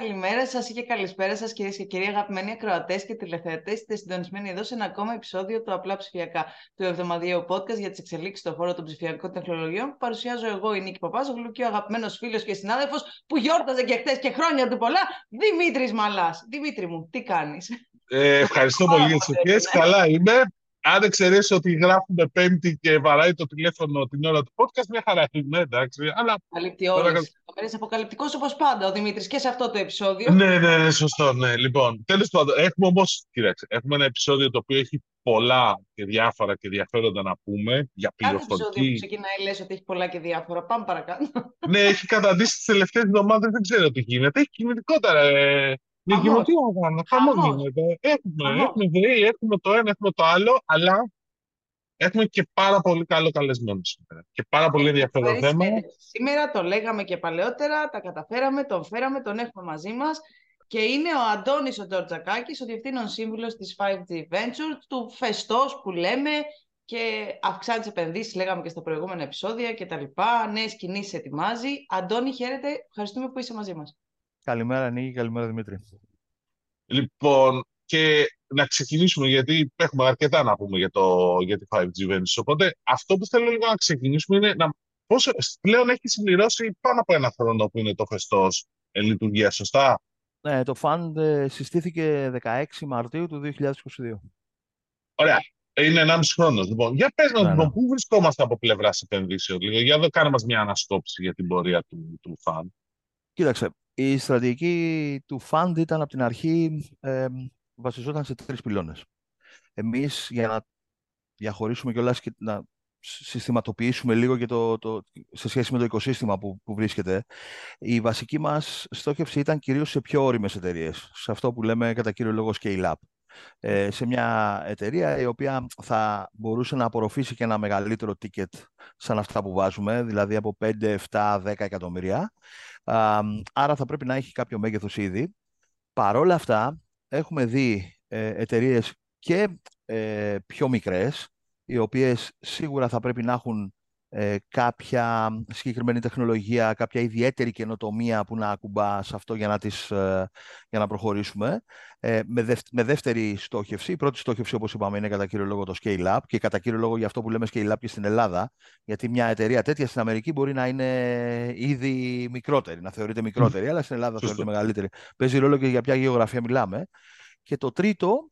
Καλημέρα σας και καλησπέρα σας, κυρίες και κύριοι, αγαπημένοι ακροατές και τηλεθεατές. Είστε συντονισμένοι εδώ σε ένα ακόμα επεισόδιο του Απλά Ψηφιακά, του εβδομαδιαίου podcast για τις εξελίξεις στον χώρο των ψηφιακών τεχνολογιών που παρουσιάζω εγώ, η Νίκη Παπάζογλου και ο αγαπημένος φίλος και συνάδελφος που γιόρταζε και χτε και χρόνια του πολλά, Δημήτρης Μαλάς. Δημήτρη μου, τι κάνεις; Ε, ευχαριστώ πολύ για τις ευχές. Καλά είμαι αν εξαιρέσει ότι γράφουμε Πέμπτη και βαράει το τηλέφωνο την ώρα του podcast, μια χαρά είναι, εντάξει. Αλλά... Καλύπτει όλε τι αποκαλυπτικός όπως πάντα ο Δημήτρης και σε αυτό το επεισόδιο. Ναι, ναι, ναι, σωστό. Ναι. Λοιπόν, τέλος πάντων, έχουμε όμως, κοίταξε, έχουμε ένα επεισόδιο το οποίο έχει πολλά και διάφορα και ενδιαφέροντα να πούμε για πληροφορική. Κάθε επεισόδιο που ξεκινάει, λες ότι έχει πολλά και διάφορα. Πάμε παρακάτω. ναι, έχει καταντήσει τις τελευταίες εβδομάδες, δεν ξέρω τι γίνεται. Έχει κινητικότερα. Ε, για τι όργανα, χαμό γίνεται. Έχουμε, έχουμε ΔΕΗ, έχουμε το ένα, έχουμε το άλλο, αλλά έχουμε και πάρα πολύ καλό καλεσμένο σήμερα. Και πάρα πολύ ενδιαφέρον θέμα. Σήμερα το λέγαμε και παλαιότερα, τα καταφέραμε, τον φέραμε, τον έχουμε μαζί μας. Και είναι ο Αντώνης ο Τζορτζακάκης, ο Διευθύνων Σύμβουλος της 5G Ventures, του Φεστός που λέμε και αυξάνεις τι επενδύσεις, λέγαμε και στα προηγούμενα επεισόδια και τα λοιπά. Νέες κινήσεις ετοιμάζει. Αντώνη, χαίρετε. Ευχαριστούμε που είσαι μαζί μας. Καλημέρα Νίκη, καλημέρα Δημήτρη. Λοιπόν, και να ξεκινήσουμε, γιατί έχουμε αρκετά να πούμε για, το, για τη 5G Venice. Οπότε αυτό που θέλω λίγο να ξεκινήσουμε είναι να, πώς πλέον έχει συμπληρώσει πάνω από ένα χρόνο που είναι το φεστός εν λειτουργία, σωστά; Ναι, το Fund ε, συστήθηκε 16 Μαρτίου του 2022. Ωραία. Είναι 1,5 χρόνος. Λοιπόν, για πες μας, ναι, λοιπόν, ναι. πού βρισκόμαστε από πλευράς επενδύσεων; Λίγο. Για να κάνε μας μια ανασκόπηση για την πορεία του, του Fund. Κοίταξε, η στρατηγική του Fund ήταν από την αρχή, ε, βασιζόταν σε τρεις πυλώνες. Εμείς, για να διαχωρίσουμε κιόλας και να συστηματοποιήσουμε λίγο και το, το, σε σχέση με το οικοσύστημα που, που βρίσκεται, η βασική μας στόχευση ήταν κυρίως σε πιο όριμες εταιρείες, σε αυτό που λέμε κατά κύριο λόγο scale-up. Ε, σε μια εταιρεία η οποία θα μπορούσε να απορροφήσει και ένα μεγαλύτερο ticket σαν αυτά που βάζουμε, δηλαδή από 5, 7, 10 εκατομμύρια άρα θα πρέπει να έχει κάποιο μέγεθος ήδη. Παρόλα αυτά, έχουμε δει ε, εταιρείες και ε, πιο μικρές, οι οποίες σίγουρα θα πρέπει να έχουν ε, κάποια συγκεκριμένη τεχνολογία, κάποια ιδιαίτερη καινοτομία που να ακουμπά σε αυτό για να, τις, ε, για να προχωρήσουμε. Ε, με, με δεύτερη στόχευση, η πρώτη στόχευση όπως είπαμε είναι κατά κύριο λόγο το scale-up και κατά κύριο λόγο για αυτό που λέμε scale-up και στην Ελλάδα, γιατί μια εταιρεία τέτοια στην Αμερική μπορεί να είναι ήδη μικρότερη, να θεωρείται μικρότερη, αλλά στην Ελλάδα θεωρείται μεγαλύτερη. Παίζει ρόλο και για ποια γεωγραφία μιλάμε. Και το τρίτο ε,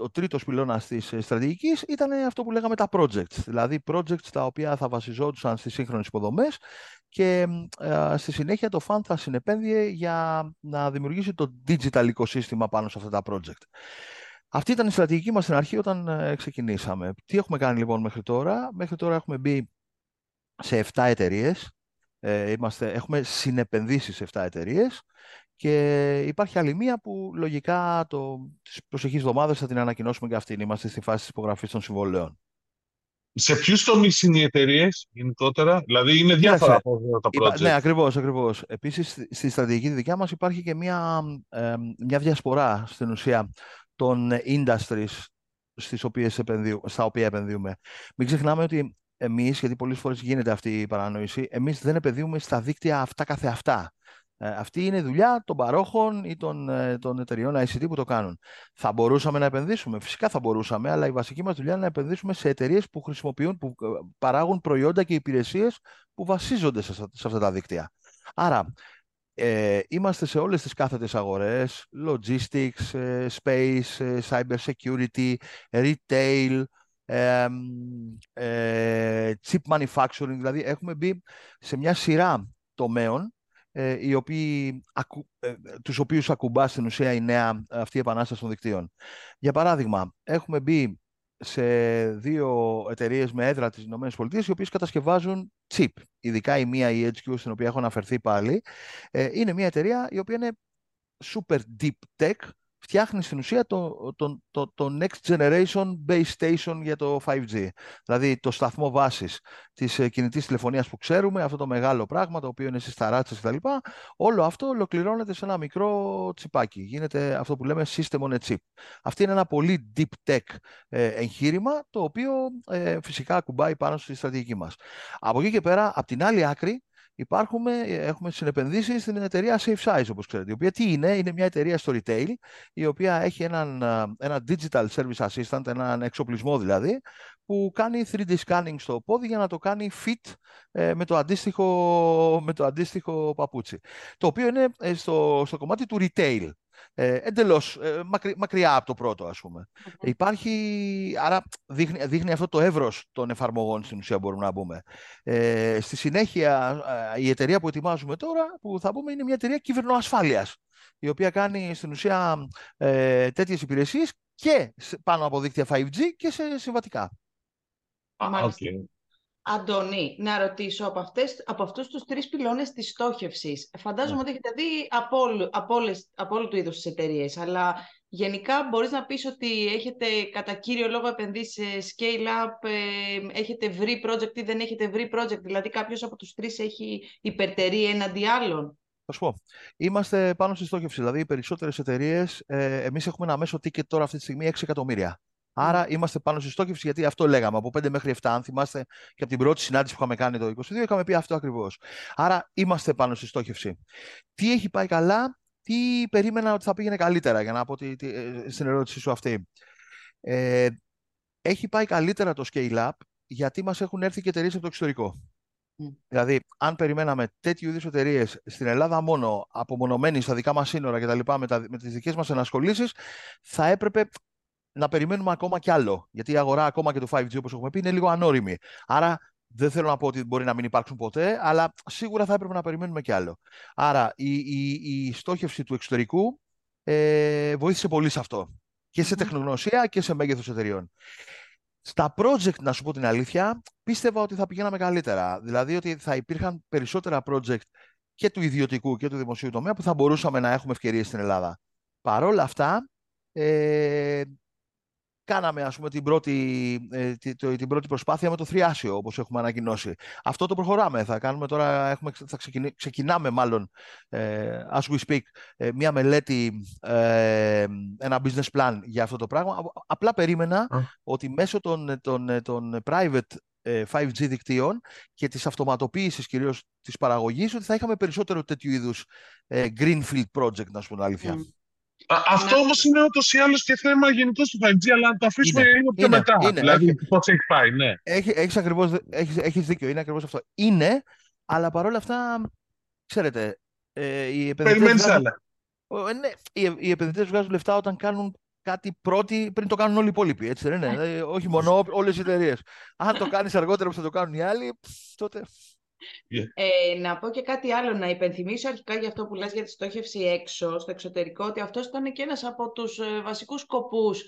ο τρίτος πυλώνας της ε, στρατηγικής ήταν αυτό που λέγαμε τα projects, δηλαδή projects τα οποία θα βασιζόντουσαν στις σύγχρονες υποδομές και ε, στη συνέχεια το fund θα συνεπένδιε για να δημιουργήσει το digital οικοσύστημα πάνω σε αυτά τα project. Αυτή ήταν η στρατηγική μας στην αρχή όταν ξεκινήσαμε. Τι έχουμε κάνει λοιπόν μέχρι τώρα; Μέχρι τώρα έχουμε μπει σε 7 εταιρείες. είμαστε, έχουμε συνεπενδύσει σε 7 εταιρείες και υπάρχει άλλη μία που λογικά το, τις προσεχείς εβδομάδες θα την ανακοινώσουμε και αυτήν. Είμαστε στη φάση της υπογραφής των συμβολέων. Σε ποιους τομείς είναι οι εταιρείες γενικότερα, Δηλαδή είναι διάφορα από τα project. Ναι, ακριβώς. Ακριβώς. Επίσης, στη στρατηγική δικιά μας υπάρχει και μια, ε, μια διασπορά στην ουσία των industries στις οποίες στα οποία επενδύουμε. Μην ξεχνάμε ότι εμείς, γιατί πολλές φορές γίνεται αυτή η παρανόηση, εμείς δεν επενδύουμε στα δίκτυα αυτά καθεαυτά. Ε, αυτή είναι η δουλειά των παρόχων ή των, ε, των εταιριών ICT που το κάνουν. Θα μπορούσαμε να επενδύσουμε, φυσικά θα μπορούσαμε, αλλά η βασική μας δουλειά είναι να επενδύσουμε σε εταιρείες που χρησιμοποιούν, που ε, παράγουν προϊόντα και υπηρεσίες που βασίζονται σε, σε αυτά τα δίκτυα. Άρα, ε, είμαστε σε όλες τις κάθετες αγορές, logistics, space, cyber security, retail, ε, chip manufacturing, δηλαδή έχουμε μπει σε μια σειρά τομέων ε, οι οποίοι, ε, τους οποίους ακουμπά στην ουσία η νέα αυτή η επανάσταση των δικτύων. Για παράδειγμα, έχουμε μπει σε δύο εταιρείες με έδρα της ΗΠΑ, οι οποίες κατασκευάζουν chip. Ειδικά η μία, η HQ, στην οποία έχω αναφερθεί πάλι, ε, είναι μια εταιρεία η οποία είναι super deep tech, φτιάχνει στην ουσία το, το, το, το Next Generation Base Station για το 5G. Δηλαδή το σταθμό βάσης της ε, κινητής τηλεφωνίας που ξέρουμε, αυτό το μεγάλο πράγμα το οποίο είναι στις ταράτσες κτλ. Όλο αυτό ολοκληρώνεται σε ένα μικρό τσιπάκι. Γίνεται αυτό που λέμε System on a Chip. Αυτή είναι ένα πολύ deep tech ε, εγχείρημα το οποίο ε, φυσικά ακουμπάει πάνω στη στρατηγική μας. Από εκεί και πέρα, από την άλλη άκρη, υπάρχουμε, έχουμε συνεπενδύσεις στην εταιρεία Safe Size, όπως ξέρετε, η οποία τι είναι, είναι μια εταιρεία στο retail, η οποία έχει έναν, ένα digital service assistant, έναν εξοπλισμό δηλαδή, που κάνει 3D scanning στο πόδι για να το κάνει fit ε, με, το αντίστοιχο, με το αντίστοιχο παπούτσι. Το οποίο είναι ε, στο, στο κομμάτι του retail ε, εντελώς ε, μακριά από το πρώτο, ας πουμε Υπάρχει, άρα δείχνει, δείχνει αυτό το εύρος των εφαρμογών στην ουσία μπορούμε να πούμε. Ε, στη συνέχεια, ε, η εταιρεία που ετοιμάζουμε τώρα, που θα πούμε είναι μια εταιρεία κυβερνοασφάλειας, η οποία κάνει στην ουσία ε, τέτοιες υπηρεσίες και πάνω από δίκτυα 5G και σε συμβατικά. Okay. Αντώνη, να ρωτήσω από, αυτές, από αυτούς τους τρεις πυλώνες της στόχευσης. Φαντάζομαι ναι. ότι έχετε δει από, όλου, από, όλες, από όλου του είδους τις εταιρείες, αλλά γενικά μπορείς να πεις ότι έχετε κατά κύριο λόγο επενδύσεις σε scale-up, ε, έχετε βρει project ή δεν έχετε βρει project, δηλαδή κάποιος από τους τρεις έχει υπερτερεί έναντι άλλων; Θα σου πω. Είμαστε πάνω στη στόχευση. Δηλαδή, οι περισσότερες εταιρείες, ε, εμείς έχουμε ένα μέσο ticket τώρα αυτή τη στιγμή 6 εκατομμύρια. Άρα είμαστε πάνω στη στόχευση, γιατί αυτό λέγαμε. Από 5 μέχρι 7, αν θυμάστε και από την πρώτη συνάντηση που είχαμε κάνει το 2022, είχαμε πει αυτό ακριβώς. Άρα είμαστε πάνω στη στόχευση. Τι έχει πάει καλά, τι περίμενα ότι θα πήγαινε καλύτερα, για να πω τι, τι, ε, στην ερώτησή σου αυτή. Ε, έχει πάει καλύτερα το scale-up, γιατί μας έχουν έρθει και εταιρείες από το εξωτερικό. Δηλαδή, αν περιμέναμε τέτοιου είδους εταιρείες στην Ελλάδα μόνο, απομονωμένοι στα δικά μας σύνορα κτλ. με, με τις δικές μας ενασχολήσεις, θα έπρεπε να περιμένουμε ακόμα κι άλλο. Γιατί η αγορά ακόμα και το 5G, όπως έχουμε πει, είναι λίγο ανώριμη. Άρα δεν θέλω να πω ότι μπορεί να μην υπάρξουν ποτέ, αλλά σίγουρα θα έπρεπε να περιμένουμε κι άλλο. Άρα η, η, η στόχευση του εξωτερικού ε, βοήθησε πολύ σε αυτό. Και σε τεχνογνωσία και σε μέγεθος εταιριών. Στα project, να σου πω την αλήθεια, πίστευα ότι θα πηγαίναμε καλύτερα. Δηλαδή ότι θα υπήρχαν περισσότερα project και του ιδιωτικού και του δημοσίου τομέα που θα μπορούσαμε να έχουμε ευκαιρίες στην Ελλάδα. Παρόλα αυτά, ε, κάναμε ας πούμε, την, πρώτη, ε, την πρώτη προσπάθεια με το θριάσιο, όπως έχουμε ανακοινώσει. Αυτό το προχωράμε. Θα κάνουμε τώρα, έχουμε, θα ξεκινάμε μάλλον, ε, as we speak, ε, μια μελέτη, ε, ένα business plan για αυτό το πράγμα. Απλά περίμενα ότι μέσω των, των, των private 5G ε, δικτύων και της αυτοματοποίησης κυρίως της παραγωγής, ότι θα είχαμε περισσότερο τέτοιου είδους greenfield project, να σου πω την αλήθεια. Αυτό ναι. όμως είναι ούτως ή άλλως και θέμα γενικώ του 5G, αλλά να το αφήσουμε είναι, λίγο πιο είναι, μετά. Είναι, δηλαδή, πώς έχει πάει, ναι. Έχει, έχεις, ακριβώς, έχεις, έχεις δίκιο, είναι ακριβώς αυτό. Είναι, αλλά παρόλα αυτά, ξέρετε, ε, οι επενδυτές. βγάζουν, ε, ναι, οι, οι επενδυτές βγάζουν λεφτά όταν κάνουν κάτι πρώτοι πριν το κάνουν όλοι οι υπόλοιποι. Έτσι δεν είναι; Δηλαδή, όχι μόνο όλες οι εταιρείες. Αν το κάνεις αργότερα που θα το κάνουν οι άλλοι, τότε ε, να πω και κάτι άλλο, να υπενθυμίσω αρχικά για αυτό που λες για τη στόχευση έξω, στο εξωτερικό, ότι αυτός ήταν και ένας από τους ε, βασικούς σκοπούς.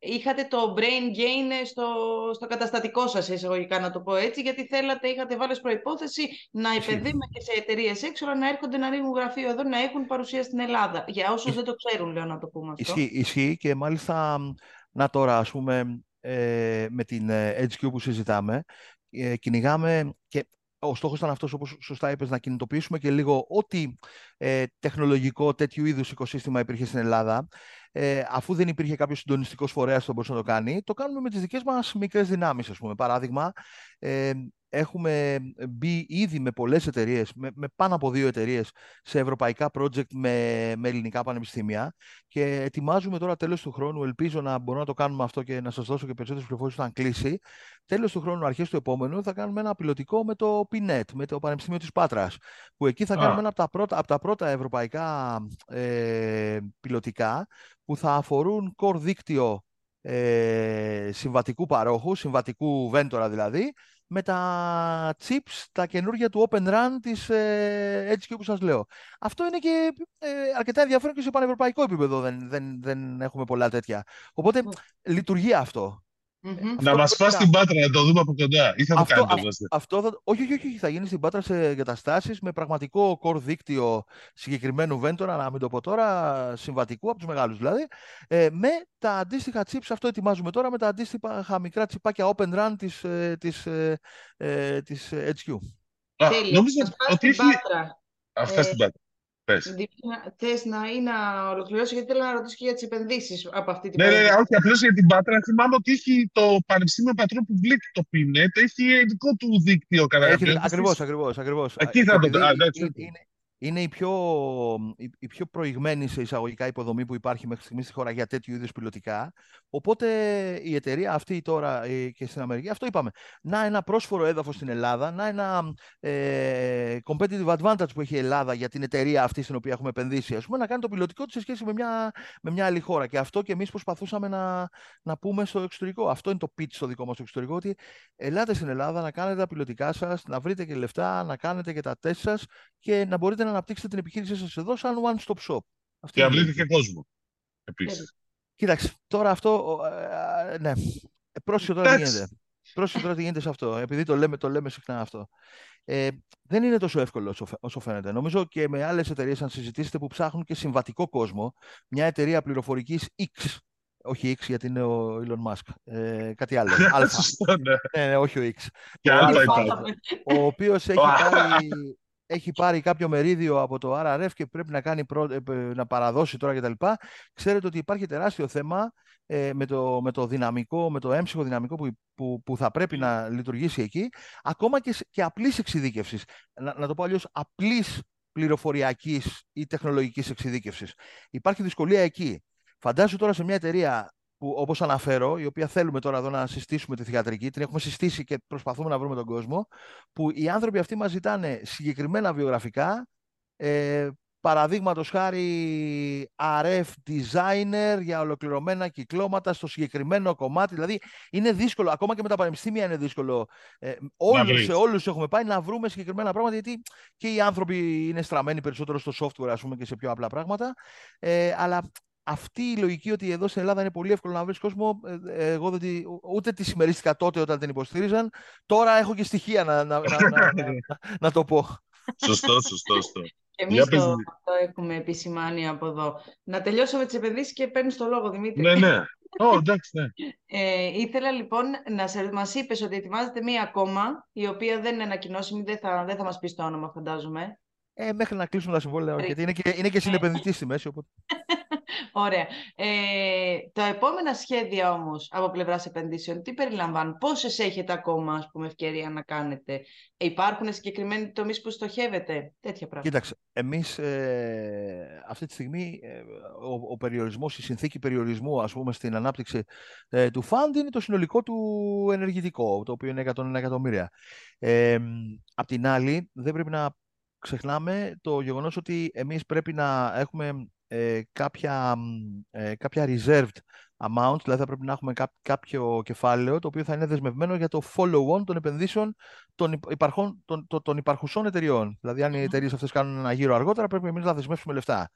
Είχατε το brain gain στο, στο καταστατικό σας, εισαγωγικά να το πω έτσι, γιατί θέλατε, είχατε βάλει προϋπόθεση να επενδύουμε και σε εταιρείες έξω, αλλά να έρχονται να ρίχνουν γραφείο εδώ, να έχουν παρουσία στην Ελλάδα. Για όσους δεν το ξέρουν, λέω να το πούμε αυτό. Ισχύει, ισχύει και μάλιστα, να τώρα, ας πούμε, ε, με την HQ που συζητάμε, ε, κυνηγάμε και ο στόχος ήταν αυτός, όπως σωστά είπες, να κινητοποιήσουμε και λίγο ό,τι ε, τεχνολογικό τέτοιου είδους οικοσύστημα υπήρχε στην Ελλάδα. Ε, αφού δεν υπήρχε κάποιος συντονιστικός φορέας που μπορούσε να το κάνει, το κάνουμε με τις δικές μας μικρές δυνάμεις, ας πούμε. Παράδειγμα, ε, έχουμε μπει ήδη με πολλές εταιρείες, με, με, πάνω από δύο εταιρείες σε ευρωπαϊκά project με, με ελληνικά πανεπιστήμια και ετοιμάζουμε τώρα τέλος του χρόνου, ελπίζω να μπορούμε να το κάνουμε αυτό και να σας δώσω και περισσότερες πληροφορίες όταν κλείσει. Τέλος του χρόνου, αρχές του επόμενου, θα κάνουμε ένα πιλωτικό με το PNET, με το Πανεπιστήμιο της Πάτρας, που εκεί θα κάνουμε ένα από τα πρώτα, από τα πρώτα ευρωπαϊκά ε, πιλωτικά που θα αφορούν core δίκτυο ε, συμβατικού παρόχου, συμβατικού βέντορα δηλαδή, με τα chips, τα καινούργια του Open Run της ε, HQ που σας λέω. Αυτό είναι και ε, αρκετά ενδιαφέρον και σε πανευρωπαϊκό επίπεδο δεν, δεν, δεν έχουμε πολλά τέτοια. Οπότε λειτουργεί αυτό. Mm-hmm. Να μας πας στην Πάτρα να το δούμε από κοντά. Ή θα αυτό, το κάνετε αυτό θα, όχι, όχι, όχι, θα γίνει στην Πάτρα σε εγκαταστάσεις με πραγματικό core δίκτυο συγκεκριμένου βέντορα, να μην το πω τώρα, συμβατικού, από τους μεγάλους δηλαδή, ε, με τα αντίστοιχα chips. Αυτό ετοιμάζουμε τώρα με τα αντίστοιχα μικρά τσιπάκια Open Run της ε, της, ε, ε, της HQ. Α, νομίζω ότι έχει... Αυτά στην Πάτρα. Πες. Θε να, ή να ολοκληρώσω, γιατί θέλω να ρωτήσω και για τις επενδύσεις από αυτή την Ναι, ναι, ναι, όχι, απλώς για την Πάτρα. Θυμάμαι ότι έχει το Πανεπιστήμιο Πατρών που βλέπει το PINET, έχει δικό του δίκτυο κατά Ακριβώς, ακριβώς. Ακριβώς. Εκεί θα το. Είναι, είναι η πιο, η, πιο προηγμένη σε εισαγωγικά υποδομή που υπάρχει μέχρι στιγμής στη χώρα για τέτοιου είδους πιλωτικά. Οπότε η εταιρεία αυτή τώρα ε, και στην Αμερική, αυτό είπαμε. Να ένα πρόσφορο έδαφος στην Ελλάδα, να ένα ε, competitive advantage που έχει η Ελλάδα για την εταιρεία αυτή στην οποία έχουμε επενδύσει, ας πούμε, να κάνει το πιλωτικό του σε σχέση με μια, με μια άλλη χώρα. Και αυτό και εμείς προσπαθούσαμε να, να πούμε στο εξωτερικό. Αυτό είναι το pitch στο δικό μας εξωτερικό, ότι ελάτε στην Ελλάδα να κάνετε τα πιλωτικά σας, να βρείτε και λεφτά, να κάνετε και τα τεστ σας και να μπορείτε να αναπτύξετε την επιχείρησή σας εδώ σαν one-stop shop. Αυτή και να βρείτε και κόσμο, επίσης. Κοίταξε, τώρα αυτό, ε, ναι, πρόσεχε τώρα τι γίνεται. Πρόσεχε τώρα τι γίνεται σε αυτό, επειδή το λέμε, το λέμε συχνά αυτό. Ε, δεν είναι τόσο εύκολο όσο φαίνεται. Νομίζω και με άλλες εταιρείες, αν συζητήσετε, που ψάχνουν και συμβατικό κόσμο, μια εταιρεία πληροφορικής X, όχι X γιατί είναι ο Elon Musk. Ε, κάτι άλλο. Αλφα. ναι. ναι, ναι, όχι ο X. Και ο, ο, ο οποίος έχει πάρει έχει πάρει κάποιο μερίδιο από το RRF και πρέπει να, κάνει ε, να παραδώσει τώρα κτλ. Ξέρετε ότι υπάρχει τεράστιο θέμα ε, με, το, με το δυναμικό, με το έμψυχο δυναμικό που, που, που θα πρέπει να λειτουργήσει εκεί, ακόμα και, και απλής εξειδίκευσης. Να, να το πω αλλιώς, απλής πληροφοριακής ή τεχνολογικής εξειδίκευσης. Υπάρχει δυσκολία εκεί. Φαντάζομαι τώρα σε μια εταιρεία που όπως αναφέρω, η οποία θέλουμε τώρα εδώ να συστήσουμε τη θηγατρική, την έχουμε συστήσει και προσπαθούμε να βρούμε τον κόσμο, που οι άνθρωποι αυτοί μας ζητάνε συγκεκριμένα βιογραφικά, ε, παραδείγματος χάρη RF designer για ολοκληρωμένα κυκλώματα στο συγκεκριμένο κομμάτι. Δηλαδή είναι δύσκολο, ακόμα και με τα πανεπιστήμια είναι δύσκολο. Ε, όλους, σε όλους έχουμε πάει να βρούμε συγκεκριμένα πράγματα, γιατί και οι άνθρωποι είναι στραμμένοι περισσότερο στο software ας πούμε, και σε πιο απλά πράγματα. Ε, αλλά αυτή η λογική ότι εδώ στην Ελλάδα είναι πολύ εύκολο να βρεις κόσμο, ε, εγώ δεν, ούτε τη συμμερίστηκα τότε όταν την υποστήριζαν. Τώρα έχω και στοιχεία να, να, να, να, να το πω. Σωστό, σωστό. σωστό. Εμείς το, το, έχουμε επισημάνει από εδώ. Να τελειώσω με τις επενδύσεις και παίρνεις το λόγο, Δημήτρη. Ναι, ναι. Oh, εντάξει, ναι. Ε, ήθελα λοιπόν να σε μας είπες ότι ετοιμάζεται μία ακόμα, η οποία δεν είναι ανακοινώσιμη, δεν θα, δεν θα μας πεις το όνομα φαντάζομαι. Ε, μέχρι να κλείσουμε τα συμβόλαια, γιατί είναι και, είναι και συνεπενδυτής στη μέση. Οπότε... Ωραία. Ε, τα επόμενα σχέδια όμως από πλευράς επενδύσεων, τι περιλαμβάνουν, πόσες έχετε ακόμα ας πούμε, ευκαιρία να κάνετε, υπάρχουν συγκεκριμένοι τομείς που στοχεύετε, τέτοια πράγματα. Κοίταξε, εμείς ε, αυτή τη στιγμή ε, ο, ο περιορισμός, η συνθήκη περιορισμού ας πούμε στην ανάπτυξη ε, του φαντ είναι το συνολικό του ενεργητικό, το οποίο είναι 101 εκατομμύρια. Ε, απ' την άλλη, δεν πρέπει να ξεχνάμε το γεγονός ότι εμείς πρέπει να έχουμε ε, κάποια, ε, κάποια reserved amount, δηλαδή θα πρέπει να έχουμε κάποιο κεφάλαιο το οποίο θα είναι δεσμευμένο για το follow-on των επενδύσεων των, υπαρχών, των, των, των υπαρχουσών εταιριών. Δηλαδή, αν οι εταιρείες αυτές κάνουν ένα γύρο αργότερα, πρέπει εμείς να δεσμεύσουμε λεφτά.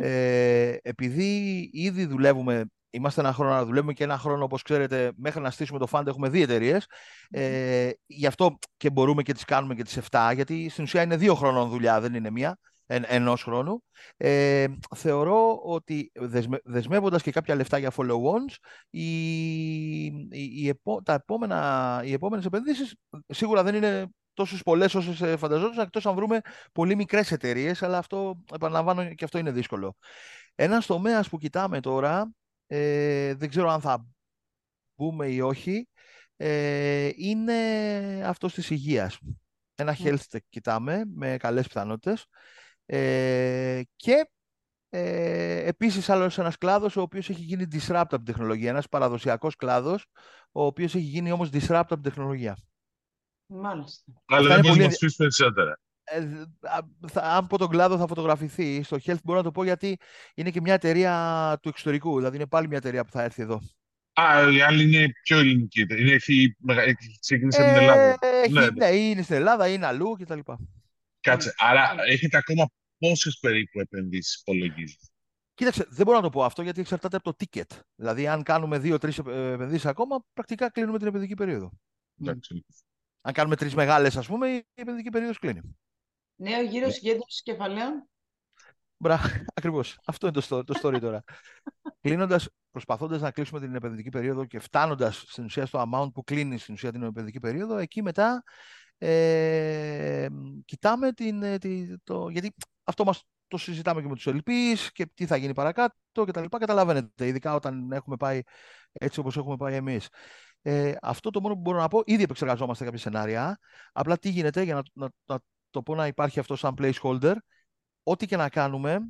Ε, επειδή ήδη δουλεύουμε Είμαστε ένα χρόνο να δουλεύουμε και ένα χρόνο, όπως ξέρετε, μέχρι να στήσουμε το fund έχουμε δύο εταιρείες. Ε, γι' αυτό και μπορούμε και τις κάνουμε και τις 7, γιατί στην ουσία είναι δύο χρόνων δουλειά, δεν είναι μία εν, ενός χρόνου. Ε, θεωρώ ότι δεσμε, δεσμεύοντας και κάποια λεφτά για follow-ons, οι, οι, οι, τα επόμενα, οι επόμενες επενδύσεις σίγουρα δεν είναι τόσες πολλές όσες φανταζόταν, εκτός αν βρούμε πολύ μικρές εταιρείες, αλλά αυτό, επαναλαμβάνω, και αυτό είναι δύσκολο. Ένας τομέας που κοιτάμε τώρα ε, δεν ξέρω αν θα μπούμε ή όχι, ε, είναι αυτός της υγείας. Ένα mm. health tech κοιτάμε με καλές πιθανότητες. Ε, και ε, επίσης άλλος ένας κλάδος ο οποίος έχει γίνει disrupt από την τεχνολογία, ένας παραδοσιακός κλάδος, ο οποίος έχει γίνει όμως disrupt από την τεχνολογία. Μάλιστα. Αλλά δεν μπορεί να μας πεις περισσότερα. Ε, αν από τον κλάδο θα φωτογραφηθεί, στο Health μπορώ να το πω γιατί είναι και μια εταιρεία του εξωτερικού. Δηλαδή είναι πάλι μια εταιρεία που θα έρθει εδώ. Α, η άλλη είναι πιο ελληνική. Είναι, έχει, ξεκίνησε ε, την Ελλάδα. Έχει, ναι, ναι, είναι στην Ελλάδα, είναι αλλού κτλ. Κάτσε. Άρα έχετε ακόμα πόσες περίπου επενδύσεις υπολογίζεις; Κοίταξε, δεν μπορώ να το πω αυτό γιατί εξαρτάται από το ticket. Δηλαδή, αν κάνουμε δύο-τρεις επενδύσεις ακόμα, πρακτικά κλείνουμε την επενδυτική περίοδο. Εντάξει. Αν κάνουμε τρεις μεγάλες, ας πούμε, η επενδυτική περίοδος κλείνει. Νέο γύρο ναι. συγκέντρωση κεφαλαίων. Μπρα, ακριβώς. Αυτό είναι το, το story τώρα. Κλείνοντας, προσπαθώντας να κλείσουμε την επενδυτική περίοδο και φτάνοντας στην ουσία στο amount που κλείνει στην ουσία την επενδυτική περίοδο, εκεί μετά ε, κοιτάμε την, ε, τη, το, γιατί αυτό μας, το συζητάμε και με τους ελπίς και τι θα γίνει παρακάτω και τα λοιπά. Καταλαβαίνετε, ειδικά όταν έχουμε πάει έτσι όπως έχουμε πάει εμείς. Ε, αυτό το μόνο που μπορώ να πω, ήδη επεξεργαζόμαστε κάποια σενάρια. Απλά τι γίνεται, για να, να, να το πω να υπάρχει αυτό σαν placeholder, ό,τι και να κάνουμε,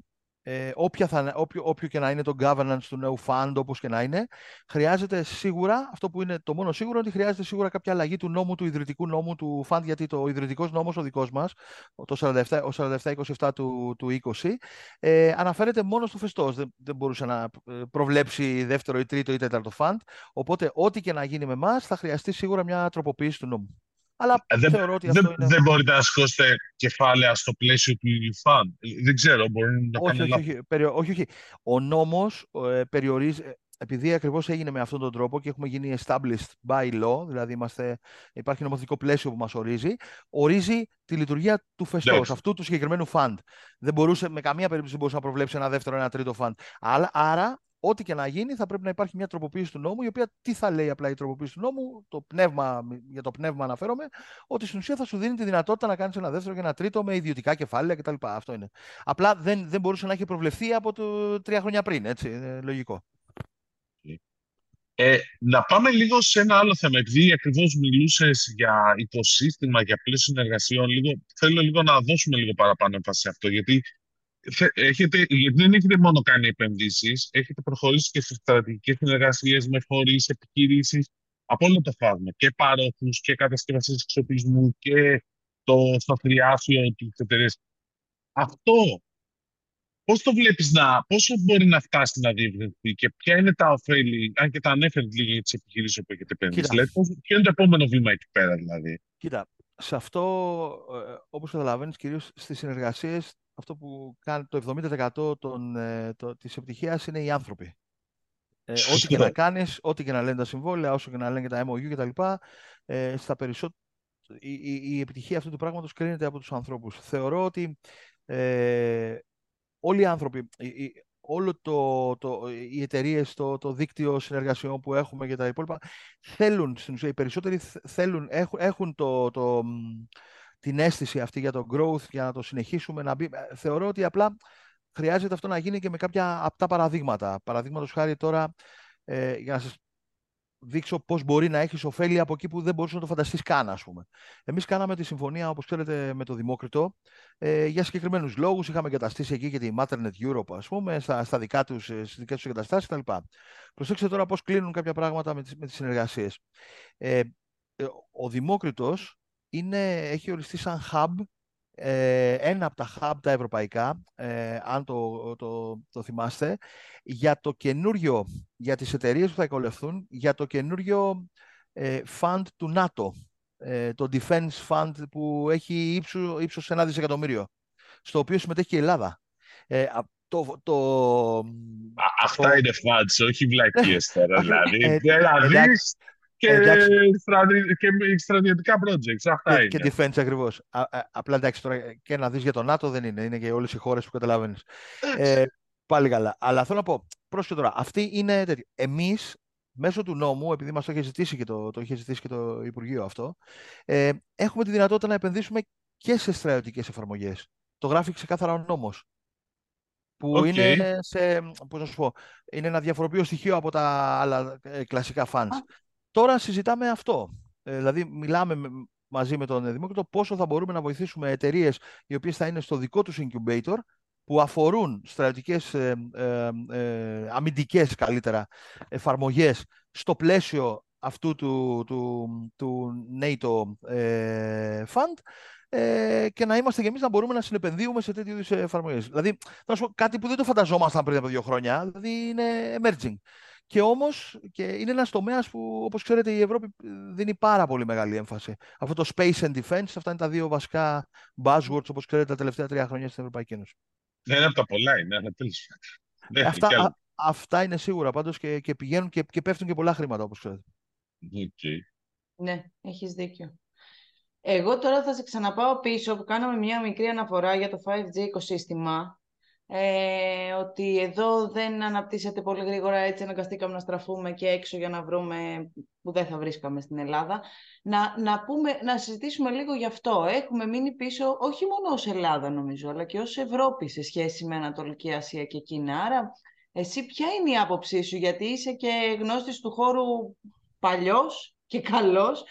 ε, όποια θα, όποιο, όποιο και να είναι το governance του νέου fund, όπως και να είναι, χρειάζεται σίγουρα, αυτό που είναι το μόνο σίγουρο, ότι χρειάζεται σίγουρα κάποια αλλαγή του νόμου, του ιδρυτικού νόμου του fund, γιατί το ιδρυτικός νόμος ο δικός μας, το 47, ο 47-27 του, του 20, ε, αναφέρεται μόνο στο φεστός. Δεν, δεν μπορούσε να ε, προβλέψει δεύτερο ή τρίτο ή τέταρτο fund. Οπότε, ό,τι και να γίνει με εμάς, θα χρειαστεί σίγουρα μια τροποποίηση του νόμου. Αλλά Ε, δεν, θεωρώ ότι δεν, αυτό είναι... δεν μπορείτε να σηκώσετε κεφάλαια στο πλαίσιο του φαν. Δεν ξέρω, μπορεί να όχι, κάνω όχι, λάθος. όχι, περιο- όχι, όχι. Ο νόμος ε, περιορίζει, ε, επειδή ακριβώς έγινε με αυτόν τον τρόπο και έχουμε γίνει established by law, δηλαδή είμαστε, υπάρχει νομοθετικό πλαίσιο που μας ορίζει, ορίζει τη λειτουργία του φεστός, Εντάξει. αυτού του συγκεκριμένου fund. Δεν μπορούσε, με καμία περίπτωση δεν μπορούσε να προβλέψει ένα δεύτερο, ένα τρίτο fund. Αλλά, άρα, ό,τι και να γίνει, θα πρέπει να υπάρχει μια τροποποίηση του νόμου, η οποία τι θα λέει απλά η τροποποίηση του νόμου, το πνεύμα, για το πνεύμα αναφέρομαι, ότι στην ουσία θα σου δίνει τη δυνατότητα να κάνεις ένα δεύτερο και ένα τρίτο με ιδιωτικά κεφάλαια κτλ. Αυτό είναι. Απλά δεν, δεν μπορούσε να έχει προβλεφθεί από το τρία χρόνια πριν. Έτσι, είναι λογικό. Ε, να πάμε λίγο σε ένα άλλο θέμα. Επειδή ακριβώς μιλούσες για οικοσύστημα, για πλαίσιο συνεργασιών, λίγο, θέλω λίγο να δώσουμε λίγο παραπάνω έμφαση σε αυτό. Γιατί, θε- έχετε, γιατί δεν έχετε μόνο κάνει επενδύσεις, έχετε προχωρήσει και σε στρατηγικές συνεργασίες με φορείς, επιχειρήσεις από όλο το φάσμα. Και παρόχους και κατασκευαστές εξοπλισμού και το στο θριάσιο τη εταιρεία. Αυτό Πώς το βλέπεις να, πόσο μπορεί να φτάσει να διευρυνθεί και ποια είναι τα ωφέλη, αν και τα ανέφερε λίγο για τις επιχειρήσεις που έχετε επενδύσει. Κοίτα. Δηλαδή, πώς- ποιο είναι το επόμενο βήμα εκεί πέρα, δηλαδή; Κοίτα, σε αυτό, ε, όπως καταλαβαίνεις, κυρίως στις συνεργασίες, αυτό που κάνει το 70% των, ε, το, της επιτυχίας είναι οι άνθρωποι. Ε, ό,τι και Σωστό. να κάνεις, ό,τι και να λένε τα συμβόλαια, όσο και να λένε και τα MOU κτλ. Ε, στα περισσότερα, η, η, η επιτυχία αυτού του πράγματος κρίνεται από τους ανθρώπους. Θεωρώ ότι ε, όλοι οι άνθρωποι, η- η- όλο το, το, οι εταιρείες, το, το δίκτυο συνεργασιών που έχουμε και τα υπόλοιπα, θέλουν, στην ουσία, οι περισσότεροι θ- θέλουν, έχουν, έχουν το, το, μ, την αίσθηση αυτή για το growth, για να το συνεχίσουμε να μπει. Ε, Θεωρώ ότι απλά χρειάζεται αυτό να γίνει και με κάποια απτά παραδείγματα. Παραδείγματος χάρη τώρα, ε, για να σας δείξω πώς μπορεί να έχεις ωφέλη από εκεί που δεν μπορούσε να το φανταστείς καν, ας πούμε. Εμείς κάναμε τη συμφωνία, όπως ξέρετε, με το Δημόκριτο, ε, για συγκεκριμένους λόγους. Είχαμε εγκαταστήσει εκεί και τη Matternet Europe, ας πούμε, στα, στα δικά τους, ε, στις δικές τους εγκαταστάσεις κτλ. Προσέξτε τώρα πώς κλείνουν κάποια πράγματα με τις, με τις συνεργασίες. Ε, ε, ο Δημόκριτος είναι, έχει οριστεί σαν hub, ε, ένα από τα hub τα ευρωπαϊκά, ε, αν το, το, το θυμάστε, για το καινούριο, για τις εταιρείες που θα εκολευθούν, για το καινούριο ε, fund του ΝΑΤΟ, ε, το Defense Fund που έχει ύψο, ύψος ένα δισεκατομμύριο, στο οποίο συμμετέχει και η Ελλάδα. Ε, α- το, το, Α, αυτά το- είναι φάτς, όχι βλακίες τώρα, Ε, δηλαδή. Ε, Δεν να εντάξει, δεις και, εντάξει. στρατη- και με στρατιωτικά projects, αυτά και, είναι. και defense ακριβώς. Α, α, απλά εντάξει τώρα και να δεις για το ΝΑΤΟ δεν είναι, είναι και όλες οι χώρες που καταλαβαίνεις. Ε, πάλι καλά. Αλλά θέλω να πω, πρόσεχε τώρα, αυτή είναι τέτοιο. Εμείς, μέσω του νόμου, επειδή μας το είχε ζητήσει και το, το, είχε ζητήσει και το Υπουργείο αυτό, ε, έχουμε τη δυνατότητα να επενδύσουμε και σε στρατιωτικές εφαρμογές. Το γράφει ξεκάθαρα ο νόμος. Που Οκ. είναι, σε, πώς να σου πω, είναι ένα διαφοροποιό στοιχείο από τα άλλα ε, κλασικά funds. Τώρα συζητάμε αυτό. Ε, δηλαδή, μιλάμε με- μαζί με τον Δημόκριτο πόσο θα μπορούμε να βοηθήσουμε εταιρείες οι οποίες θα είναι στο δικό τους incubator που αφορούν στρατιωτικές, ε, ε, ε, αμυντικές καλύτερα, εφαρμογές στο πλαίσιο αυτού του, του, του NATO ε, Fund ε, και να είμαστε και εμείς να μπορούμε να συνεπενδύουμε σε τέτοιου είδους εφαρμογές. Δηλαδή, θα σου πω κάτι που δεν το φανταζόμασταν πριν από δύο χρόνια, δηλαδή είναι emerging. Και όμως και είναι ένας τομέας που, όπως ξέρετε, η Ευρώπη ε, δίνει πάρα πολύ μεγάλη έμφαση. Αυτό το space and defense, αυτά είναι τα δύο βασικά buzzwords, όπως ξέρετε, τα τελευταία τρία χρόνια στην Ευρωπαϊκή Ένωση. Ένα από τα πολλά είναι, αλλά τέλος πάντων. Ναι, αυτά, κι άλλα. α- αυτά είναι σίγουρα πάντως και, και πηγαίνουν και, και πέφτουν και πολλά χρήματα, όπως ξέρετε. Οκ. Ναι, έχεις δίκιο. Εγώ τώρα θα σε ξαναπάω πίσω που κάναμε μια μικρή αναφορά για το 5G οικοσύστημα. Ε, ότι εδώ δεν αναπτύσσεται πολύ γρήγορα, έτσι αναγκαστήκαμε να στραφούμε και έξω για να βρούμε που δεν θα βρίσκαμε στην Ελλάδα. Να, να, πούμε, να συζητήσουμε λίγο γι' αυτό. Έχουμε μείνει πίσω όχι μόνο ως Ελλάδα νομίζω, αλλά και ως Ευρώπη σε σχέση με Ανατολική Ασία και Κίνα. Άρα, εσύ ποια είναι η άποψή σου, γιατί είσαι και γνώστης του χώρου παλιός και καλός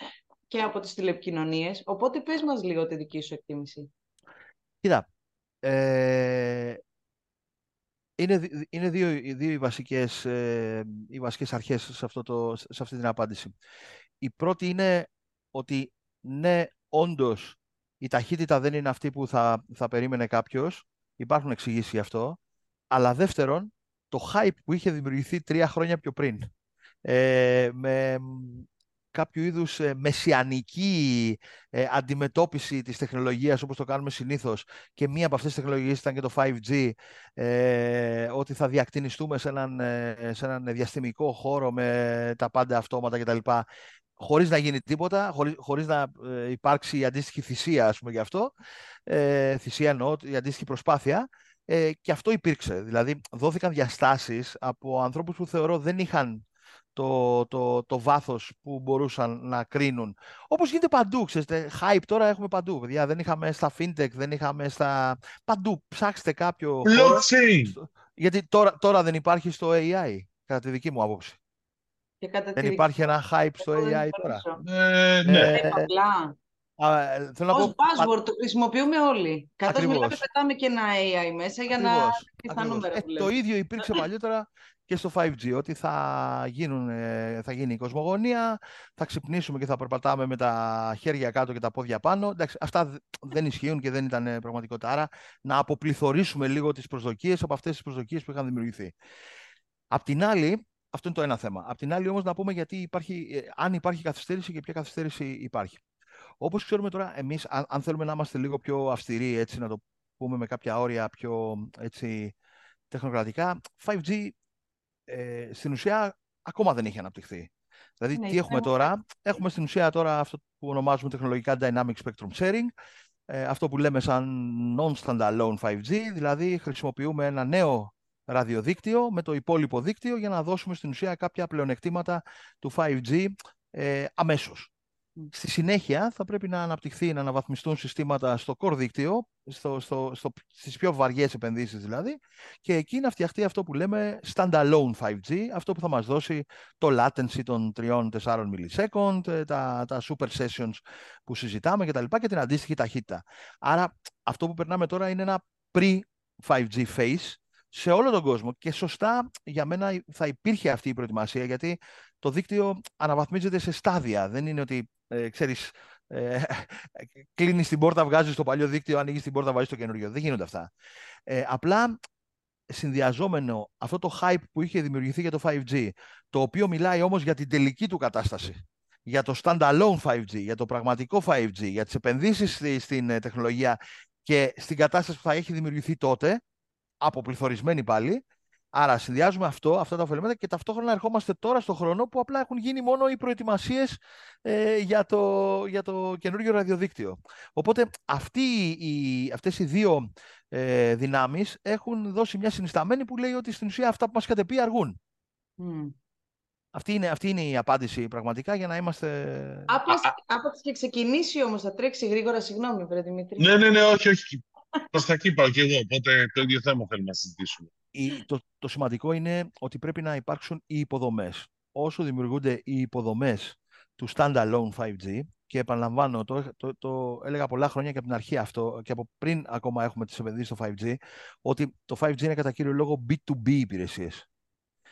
και από τις τηλεπικοινωνίες. Οπότε πες μας λίγο τη δική σου εκτίμηση. Κοίτα, ε, είναι, είναι δύο, δύο οι, βασικές, ε, οι βασικές αρχές σε, αυτό το, σε αυτή την απάντηση. Η πρώτη είναι ότι ναι, όντως η ταχύτητα δεν είναι αυτή που θα, θα περίμενε κάποιος. Υπάρχουν εξηγήσεις γι' αυτό. Αλλά δεύτερον, το hype που είχε δημιουργηθεί τρία χρόνια πιο πριν. Ε, με κάποιο είδους ε, μεσιανική ε, αντιμετώπιση της τεχνολογίας όπως το κάνουμε συνήθως και μία από αυτές τις τεχνολογίες ήταν και το 5G ε, ότι θα διακτηνιστούμε σε έναν, σε έναν διαστημικό χώρο με τα πάντα αυτόματα κτλ χωρίς να γίνει τίποτα, χωρίς, χωρίς να υπάρξει η αντίστοιχη θυσία, ας πούμε, γι' αυτό. Ε, θυσία εννοώ, η αντίστοιχη προσπάθεια. Ε, και αυτό υπήρξε. Δηλαδή, δόθηκαν διαστάσεις από ανθρώπους που θεωρώ δεν είχαν το, το, το βάθος που μπορούσαν να κρίνουν. Όπως γίνεται παντού, ξέρετε, hype τώρα έχουμε παντού. Παιδιά, δεν είχαμε στα fintech, δεν είχαμε στα... Παντού, ψάξτε κάποιο Γιατί τώρα, τώρα δεν υπάρχει στο AI, κατά τη δική μου άποψη. δεν υπάρχει ένα hype στο AI τώρα. Ε, ναι. Ε, ε Α, ε, θέλω Ως buzzword το χρησιμοποιούμε όλοι. Καθώς μιλάμε πετάμε και ένα AI μέσα για να πιθανό νούμερα ε, Το ίδιο υπήρξε παλιότερα και στο 5G, ότι θα, γίνουν, ε, θα γίνει η κοσμογονία, θα ξυπνήσουμε και θα περπατάμε με τα χέρια κάτω και τα πόδια πάνω. Εντάξει, αυτά δεν ισχύουν και δεν ήταν πραγματικότητα. Άρα να αποπληθωρήσουμε λίγο τις προσδοκίες από αυτές τις προσδοκίες που είχαν δημιουργηθεί. Απ' την άλλη, αυτό είναι το ένα θέμα. Απ' την άλλη όμως να πούμε γιατί υπάρχει, αν υπάρχει καθυστέρηση και ποια καθυστέρηση υπάρχει. Όπως ξέρουμε τώρα, εμείς, αν, θέλουμε να είμαστε λίγο πιο αυστηροί, έτσι, να το πούμε με κάποια όρια πιο έτσι, τεχνοκρατικά, 5G ε, στην ουσία ακόμα δεν έχει αναπτυχθεί. Δηλαδή, ναι, τι έχουμε τώρα, έχουμε στην ουσία τώρα αυτό που ονομάζουμε τεχνολογικά Dynamic Spectrum Sharing, ε, αυτό που λέμε σαν non-standalone 5G, δηλαδή χρησιμοποιούμε ένα νέο ραδιοδίκτυο με το υπόλοιπο δίκτυο για να δώσουμε στην ουσία κάποια πλεονεκτήματα του 5G ε, αμέσως. Στη συνέχεια θα πρέπει να αναπτυχθεί, να αναβαθμιστούν συστήματα στο core δίκτυο, στο, στο, στο, στις πιο βαριές επενδύσεις δηλαδή, και εκεί να φτιαχτεί αυτό που λέμε standalone 5G, αυτό που θα μας δώσει το latency των 3-4 millisecond, ε, τα, τα super sessions που συζητάμε κτλ. Και, και την αντίστοιχη ταχύτητα. Άρα αυτό που περνάμε τώρα είναι ένα pre-5G phase, σε όλο τον κόσμο. Και σωστά για μένα θα υπήρχε αυτή η προετοιμασία, γιατί το δίκτυο αναβαθμίζεται σε στάδια. Δεν είναι ότι ε, ξέρεις, ε, κλείνεις την πόρτα, βγάζεις το παλιό δίκτυο, ανοίγεις την πόρτα, βάζεις το καινούριο. Δεν γίνονται αυτά. Ε, απλά συνδυαζόμενο αυτό το hype που είχε δημιουργηθεί για το 5G, το οποίο μιλάει όμως για την τελική του κατάσταση, για το standalone 5G, για το πραγματικό 5G, για τις επενδύσεις στην ε, τεχνολογία και στην κατάσταση που θα έχει δημιουργηθεί τότε, αποπληθωρισμένη πάλι, Άρα συνδυάζουμε αυτό, αυτά τα ωφελήματα και ταυτόχρονα ερχόμαστε τώρα στο χρόνο που απλά έχουν γίνει μόνο οι προετοιμασίες ε, για, το, για το καινούργιο ραδιοδίκτυο. Οπότε αυτοί οι, αυτές οι δύο ε, δυνάμεις έχουν δώσει μια συνισταμένη που λέει ότι στην ουσία αυτά που μας κατεπεί αργούν. Αυτή είναι, αυτή είναι η απάντηση πραγματικά για να είμαστε... Άπαξ και ξεκινήσει όμως, θα τρέξει γρήγορα, συγγνώμη, βρε Δημήτρη. Ναι, ναι, ναι, όχι, όχι. Προς τα εκεί πάω και εγώ, οπότε το ίδιο θέμα θέλουμε να συζητήσουμε το, το σημαντικό είναι ότι πρέπει να υπάρξουν οι υποδομές. Όσο δημιουργούνται οι υποδομές του standalone 5G, και επαναλαμβάνω, το, το, το έλεγα πολλά χρόνια και από την αρχή αυτό, και από πριν ακόμα έχουμε τις επενδύσεις στο 5G, ότι το 5G είναι κατά κύριο λόγο B2B υπηρεσίες.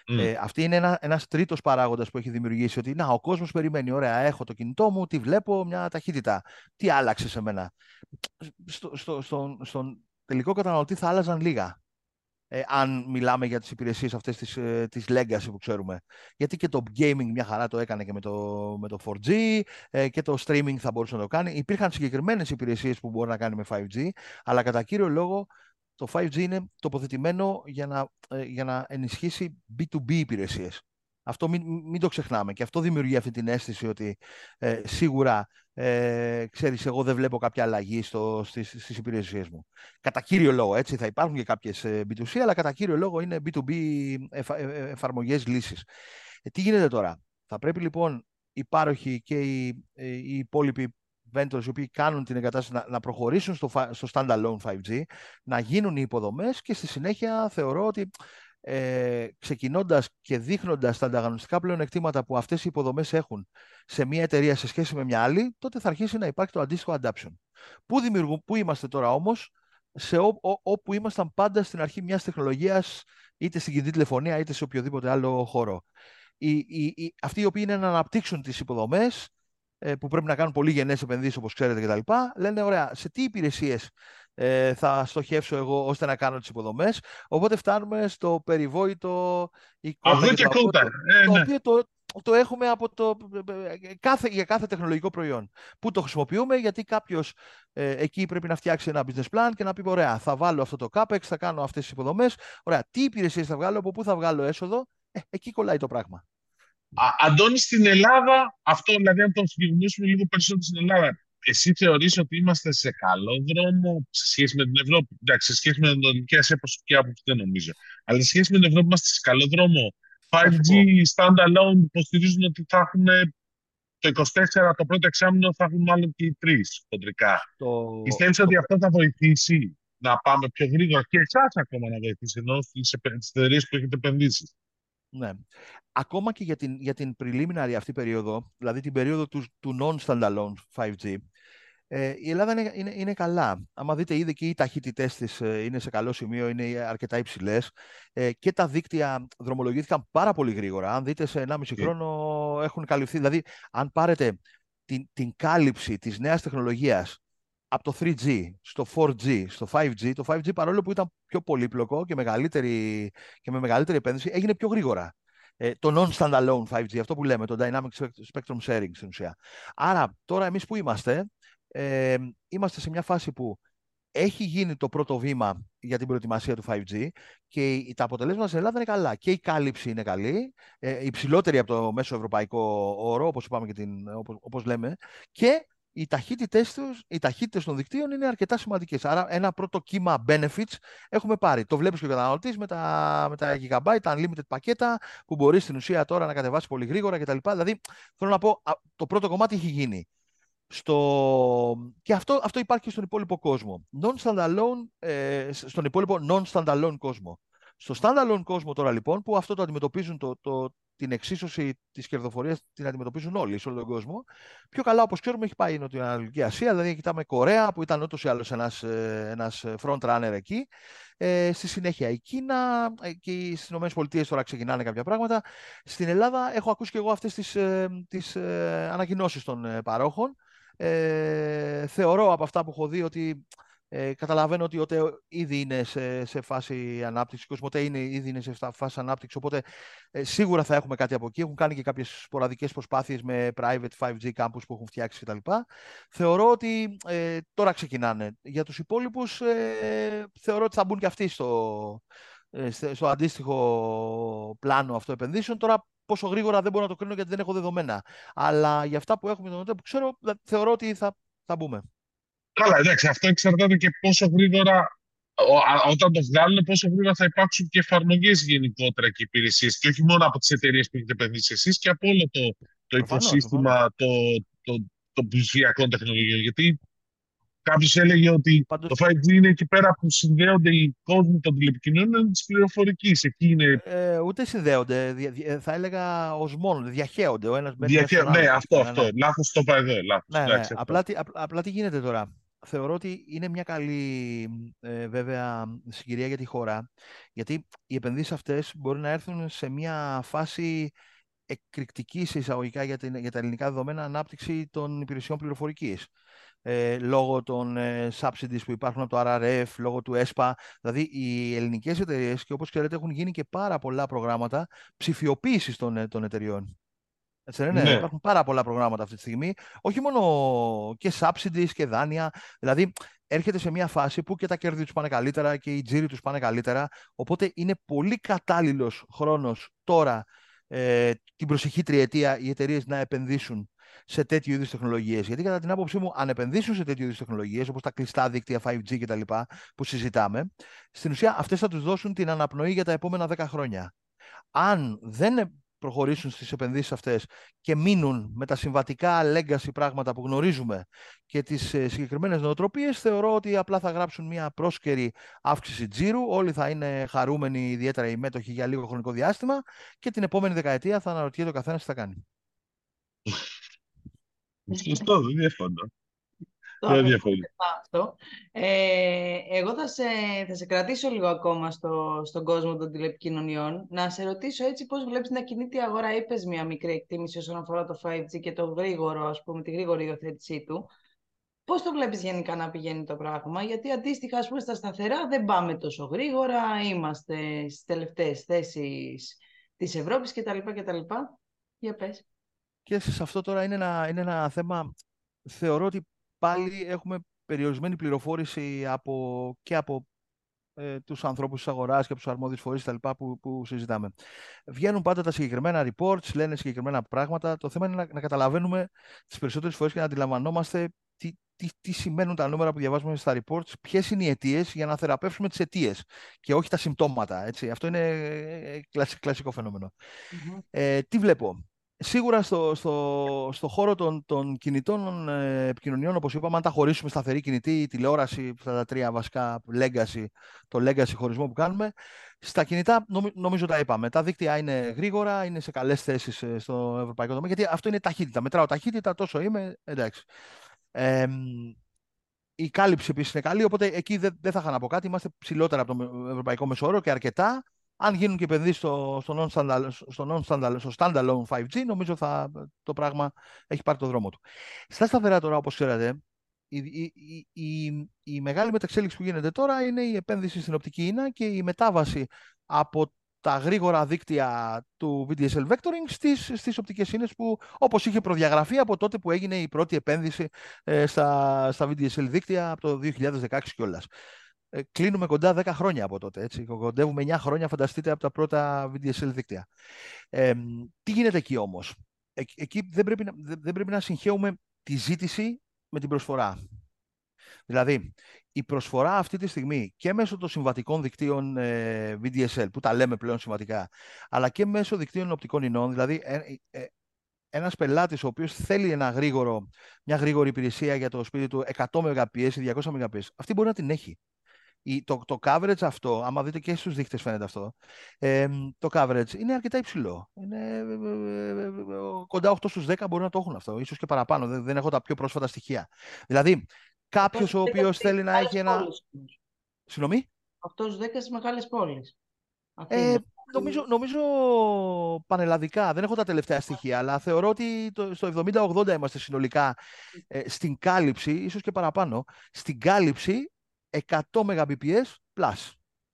Ε, αυτή είναι ένα, ένας τρίτος παράγοντας που έχει δημιουργήσει ότι να, ο κόσμος περιμένει, ωραία, έχω το κινητό μου, τι βλέπω, μια ταχύτητα. Τι άλλαξε σε μένα; Στο, στο, στο, στον τελικό καταναλωτή θα άλλαζαν λίγα ε, αν μιλάμε για τις υπηρεσίες αυτές της, ε, της legacy που ξέρουμε. Γιατί και το gaming μια χαρά το έκανε και με το, με το 4G ε, και το streaming θα μπορούσε να το κάνει. Υπήρχαν συγκεκριμένες υπηρεσίες που μπορεί να κάνει με 5G, αλλά κατά κύριο λόγο το 5G είναι τοποθετημένο για να, ε, για να ενισχύσει B2B υπηρεσίες. Αυτό μην, μην το ξεχνάμε. Και αυτό δημιουργεί αυτή την αίσθηση ότι ε, σίγουρα, ε, ξέρεις, εγώ δεν βλέπω κάποια αλλαγή στο, στις, στις υπηρεσίες μου. Κατά κύριο λόγο, έτσι, θα υπάρχουν και κάποιες B2C, αλλά κατά κύριο λόγο είναι B2B εφα, εφαρμογές λύσεις. τι γίνεται τώρα; Θα πρέπει λοιπόν οι πάροχοι και οι, οι υπόλοιποι vendors οι οποίοι κάνουν την εγκατάσταση να, να προχωρήσουν στο, στο standalone 5G, να γίνουν οι υποδομές και στη συνέχεια θεωρώ ότι ε, ξεκινώντας και δείχνοντας τα ανταγωνιστικά πλεονεκτήματα που αυτές οι υποδομές έχουν σε μια εταιρεία σε σχέση με μια άλλη, τότε θα αρχίσει να υπάρχει το αντίστοιχο adaption. Πού, δημιουργούν, πού είμαστε τώρα όμως, σε ό, ό, όπου ήμασταν πάντα στην αρχή μιας τεχνολογίας, είτε στην κινητή τηλεφωνία, είτε σε οποιοδήποτε άλλο χώρο. Οι, οι, οι, αυτοί οι οποίοι είναι να αναπτύξουν τις υποδομές, ε, που πρέπει να κάνουν πολύ γενναίες επενδύσεις, όπως ξέρετε κτλ. Λένε, ωραία, σε τι υπηρεσίες ε, θα στοχεύσω εγώ ώστε να κάνω τις υποδομές. Οπότε φτάνουμε στο περιβόητο εικόνα και το, το, ε, το ναι. οποίο το, το έχουμε από το, κάθε, για κάθε τεχνολογικό προϊόν. Πού το χρησιμοποιούμε, γιατί κάποιος ε, εκεί πρέπει να φτιάξει ένα business plan και να πει: Ωραία, θα βάλω αυτό το CAPEX, θα κάνω αυτές τις υποδομές. Ωραία, τι υπηρεσίες θα βγάλω, από πού θα βγάλω έσοδο. Ε, εκεί κολλάει το πράγμα. Α, Αντώνη, στην Ελλάδα, αυτό δηλαδή, αν το συγκεκριμενήσουμε λίγο περισσότερο στην Ελλάδα, εσύ θεωρείς ότι είμαστε σε καλό δρόμο σε σχέση με την Ευρώπη; Εντάξει, σε σχέση με την Ανατολική Ασία προσωπική άποψη δεν νομίζω. Αλλά σε σχέση με την Ευρώπη είμαστε σε καλό δρόμο. 5G standalone υποστηρίζουν ότι θα έχουν το 24, το πρώτο εξάμεινο θα έχουν μάλλον και οι τρεις χοντρικά. Το... Πιστεύεις ότι αυτό θα βοηθήσει να πάμε πιο γρήγορα και εσάς ακόμα να βοηθήσει ενώ στις εταιρείες που έχετε επενδύσει; Ναι. Ακόμα και για την, για την preliminary αυτή περίοδο, δηλαδή την περίοδο του, του non-standalone 5G, ε, η Ελλάδα είναι, είναι, είναι, καλά. Άμα δείτε ήδη και οι ταχύτητές της ε, είναι σε καλό σημείο, είναι αρκετά υψηλές. Ε, και τα δίκτυα δρομολογήθηκαν πάρα πολύ γρήγορα. Αν δείτε σε 1,5 yeah. χρόνο έχουν καλυφθεί. Δηλαδή, αν πάρετε την, την κάλυψη της νέας τεχνολογίας από το 3G στο 4G, στο 5G, το 5G παρόλο που ήταν πιο πολύπλοκο και, μεγαλύτερη, και με μεγαλύτερη επένδυση, έγινε πιο γρήγορα. Ε, το non-standalone 5G, αυτό που λέμε, το Dynamic Spectrum Sharing στην ουσία. Άρα, τώρα εμείς που είμαστε, ε, είμαστε σε μια φάση που έχει γίνει το πρώτο βήμα για την προετοιμασία του 5G και τα αποτελέσματα στην Ελλάδα είναι καλά. Και η κάλυψη είναι καλή, ε, υψηλότερη από το μέσο ευρωπαϊκό όρο, όπως, είπαμε και την, όπως, όπως λέμε, και οι ταχύτητες, τους, οι ταχύτητες των δικτύων είναι αρκετά σημαντικές. Άρα ένα πρώτο κύμα benefits έχουμε πάρει. Το βλέπεις και ο καταναλωτής με τα, με τα gigabyte, τα unlimited πακέτα που μπορεί στην ουσία τώρα να κατεβάσει πολύ γρήγορα κτλ. Δηλαδή θέλω να πω το πρώτο κομμάτι έχει γίνει. Στο... Και αυτό, αυτό υπάρχει και στον υπόλοιπο κόσμο. Non-standalone, ε, στον υπόλοιπο non-standalone κόσμο. Στο standalone κόσμο τώρα λοιπόν, που αυτό το αντιμετωπίζουν το, το, την εξίσωση της κερδοφορίας την αντιμετωπίζουν όλοι σε όλο τον κόσμο. Πιο καλά, όπως ξέρουμε, έχει πάει η Νοτιοανατολική Ασία. Δηλαδή, κοιτάμε Κορέα, που ήταν ούτως ή άλλως ένας ένας ε, front runner εκεί. Ε, στη συνέχεια η Κίνα ε, και στις ΗΠΑ τώρα ξεκινάνε κάποια πράγματα. Στην Ελλάδα έχω ακούσει και εγώ αυτές τις ε, τις, ε, ανακοινώσεις των ε, παρόχων. Ε, θεωρώ από αυτά που έχω δει ότι ε, καταλαβαίνω ότι ΟΤΕ ήδη είναι σε, σε φάση ανάπτυξης, ο Κοσμοτέ είναι, ήδη είναι σε φάση ανάπτυξης, οπότε ε, σίγουρα θα έχουμε κάτι από εκεί. Έχουν κάνει και κάποιες σποραδικές προσπάθειες με private 5G campus που έχουν φτιάξει κτλ. Θεωρώ ότι ε, τώρα ξεκινάνε. Για τους υπόλοιπους ε, θεωρώ ότι θα μπουν και αυτοί στο, ε, στο αντίστοιχο πλάνο αυτό επενδύσεων. Τώρα πόσο γρήγορα δεν μπορώ να το κρίνω γιατί δεν έχω δεδομένα. Αλλά για αυτά που έχουμε τον ΟΤΕ που ξέρω, θεωρώ ότι θα, θα μπούμε. Καλά, εντάξει, αυτό εξαρτάται και πόσο γρήγορα, όταν το βγάλουν, πόσο γρήγορα θα υπάρξουν και εφαρμογές γενικότερα και υπηρεσίες. Και όχι μόνο από τις εταιρείες που έχετε επενδύσει εσείς, και από όλο το, το οικοσύστημα το, το, των ψηφιακών τεχνολογιών. Γιατί κάποιος έλεγε ότι Πάντως... το 5G είναι εκεί πέρα που συνδέονται οι κόσμοι των τηλεπικοινωνιών της πληροφορικής. Είναι... Ε, ούτε συνδέονται. Ε, θα έλεγα ως μόνο. Διαχέονται. Ο ένας Διαχέ... Ναι, αυτό, ναι, αυτό. Ναι. Λάθος το είπα εδώ. Ναι, ναι. Απλά, απλά τι γίνεται τώρα; Θεωρώ ότι είναι μια καλή ε, βέβαια συγκυρία για τη χώρα, γιατί οι επενδύσεις αυτές μπορεί να έρθουν σε μια φάση εκρηκτική εισαγωγικά για, την, για τα ελληνικά δεδομένα ανάπτυξη των υπηρεσιών πληροφορικής. Ε, λόγω των ε, subsidies που υπάρχουν από το RRF, λόγω του ΕΣΠΑ. Δηλαδή, οι ελληνικές εταιρείες, και όπως ξέρετε, έχουν γίνει και πάρα πολλά προγράμματα ψηφιοποίησης των, ε, των εταιριών. Έτσι, ναι, ναι. Υπάρχουν πάρα πολλά προγράμματα αυτή τη στιγμή. Όχι μόνο και subsidies και δάνεια. Δηλαδή, έρχεται σε μια φάση που και τα κέρδη τους πάνε καλύτερα και οι τζίροι τους πάνε καλύτερα. Οπότε είναι πολύ κατάλληλος χρόνος τώρα ε, την προσεχή τριετία οι εταιρείες να επενδύσουν σε τέτοιου είδους τεχνολογίες. Γιατί κατά την άποψή μου, αν επενδύσουν σε τέτοιου είδους τεχνολογίες, όπως τα κλειστά δίκτυα 5G κτλ. που συζητάμε, στην ουσία αυτές θα τους δώσουν την αναπνοή για τα επόμενα 10 χρόνια. Αν δεν προχωρήσουν στις επενδύσεις αυτές και μείνουν με τα συμβατικά legacy πράγματα που γνωρίζουμε και τις ε, συγκεκριμένες νοοτροπίες, θεωρώ ότι απλά θα γράψουν μια πρόσκαιρη αύξηση τζίρου, όλοι θα είναι χαρούμενοι, ιδιαίτερα οι μέτοχοι για λίγο χρονικό διάστημα και την επόμενη δεκαετία θα αναρωτιέται ο καθένας τι θα κάνει. Σωστό, δεν διαφωνώ. Δεν αυτό. Ε, εγώ θα σε, θα σε κρατήσω λίγο ακόμα στο, στον κόσμο των τηλεπικοινωνιών. Να σε ρωτήσω έτσι πώς βλέπεις να κινείται η αγορά. Είπες μια μικρή εκτίμηση όσον αφορά το 5G και το γρήγορο, ας πούμε, τη γρήγορη υιοθέτησή του. Πώς το βλέπεις γενικά να πηγαίνει το πράγμα, γιατί αντίστοιχα, ας πούμε, στα σταθερά δεν πάμε τόσο γρήγορα, είμαστε στις τελευταίες θέσεις της Ευρώπης κτλ. κτλ. Για πες. Και σε αυτό τώρα είναι ένα, είναι ένα θέμα, θεωρώ ότι πάλι έχουμε περιορισμένη πληροφόρηση από, και από ε, τους ανθρώπους της αγοράς και από τους αρμόδιους φορείς τα που, που συζητάμε. Βγαίνουν πάντα τα συγκεκριμένα reports, λένε συγκεκριμένα πράγματα. Το θέμα είναι να, να καταλαβαίνουμε τις περισσότερες φορές και να αντιλαμβανόμαστε τι, τι, τι σημαίνουν τα νούμερα που διαβάζουμε στα reports, ποιες είναι οι αιτίες για να θεραπεύσουμε τις αιτίες και όχι τα συμπτώματα. Έτσι. Αυτό είναι ε, κλασικό φαινόμενο. Ε, τι βλέπω; Σίγουρα στο, στο, στο χώρο των, των κινητών ε, επικοινωνιών, όπως είπαμε, αν τα χωρίσουμε σταθερή κινητή, τηλεόραση, αυτά τα τρία βασικά legacy, το legacy χωρισμό που κάνουμε, στα κινητά νομίζω τα είπαμε. Τα δίκτυα είναι γρήγορα, είναι σε καλές θέσεις ε, στο ευρωπαϊκό τομέα, γιατί αυτό είναι ταχύτητα. Μετράω ταχύτητα, τόσο είμαι, εντάξει. Ε, η κάλυψη επίσης είναι καλή, οπότε εκεί δεν, δεν θα είχα να πω κάτι. Είμαστε ψηλότερα από το ευρωπαϊκό μεσόωρο και αρκετά αν γίνουν και επενδύσεις στο, στο, non-standalone, στο, non-standalone, στο standalone 5G, νομίζω θα, το πράγμα έχει πάρει το δρόμο του. Στα σταθερά τώρα, όπως ξέρετε, η, η, η, η, μεγάλη μεταξέλιξη που γίνεται τώρα είναι η επένδυση στην οπτική ίνα και η μετάβαση από τα γρήγορα δίκτυα του VDSL Vectoring στις, στις οπτικές ίνες που όπως είχε προδιαγραφεί από τότε που έγινε η πρώτη επένδυση ε, στα, στα VDSL δίκτυα από το 2016 κιόλας. Ε, κλείνουμε κοντά 10 χρόνια από τότε. Έτσι. Κοντεύουμε 9 χρόνια, φανταστείτε, από τα πρώτα VDSL δίκτυα. Ε, τι γίνεται εκεί όμως; Ε, εκεί δεν πρέπει, να, δεν πρέπει να συγχαίουμε τη ζήτηση με την προσφορά. Δηλαδή, η προσφορά αυτή τη στιγμή και μέσω των συμβατικών δικτύων ε, VDSL, που τα λέμε πλέον συμβατικά, αλλά και μέσω δικτύων οπτικών ινών, δηλαδή ε, ε, ένας πελάτης ο οποίος θέλει ένα γρήγορο, μια γρήγορη υπηρεσία για το σπίτι του 100 Mbps ή 200 Mbps, αυτή μπορεί να την έχει το, το coverage αυτό, άμα δείτε και στους δείχτες φαίνεται αυτό, ε, το coverage είναι αρκετά υψηλό. Είναι, ε, ε, κοντά 8 στους 10 μπορεί να το έχουν αυτό, ίσως και παραπάνω, δεν, δεν έχω τα πιο πρόσφατα στοιχεία. Δηλαδή, κάποιος ο οποίος θέλει να έχει ένα... Συγγνώμη; 8 στους 10 στις μεγάλες πόλεις. Ε, νομίζω, νομίζω πανελλαδικά, δεν έχω τα τελευταία στοιχεία, αλλά θεωρώ ότι το, στο 70-80 είμαστε συνολικά ε, στην κάλυψη, ίσως και παραπάνω, στην κάλυψη 100 Mbps plus.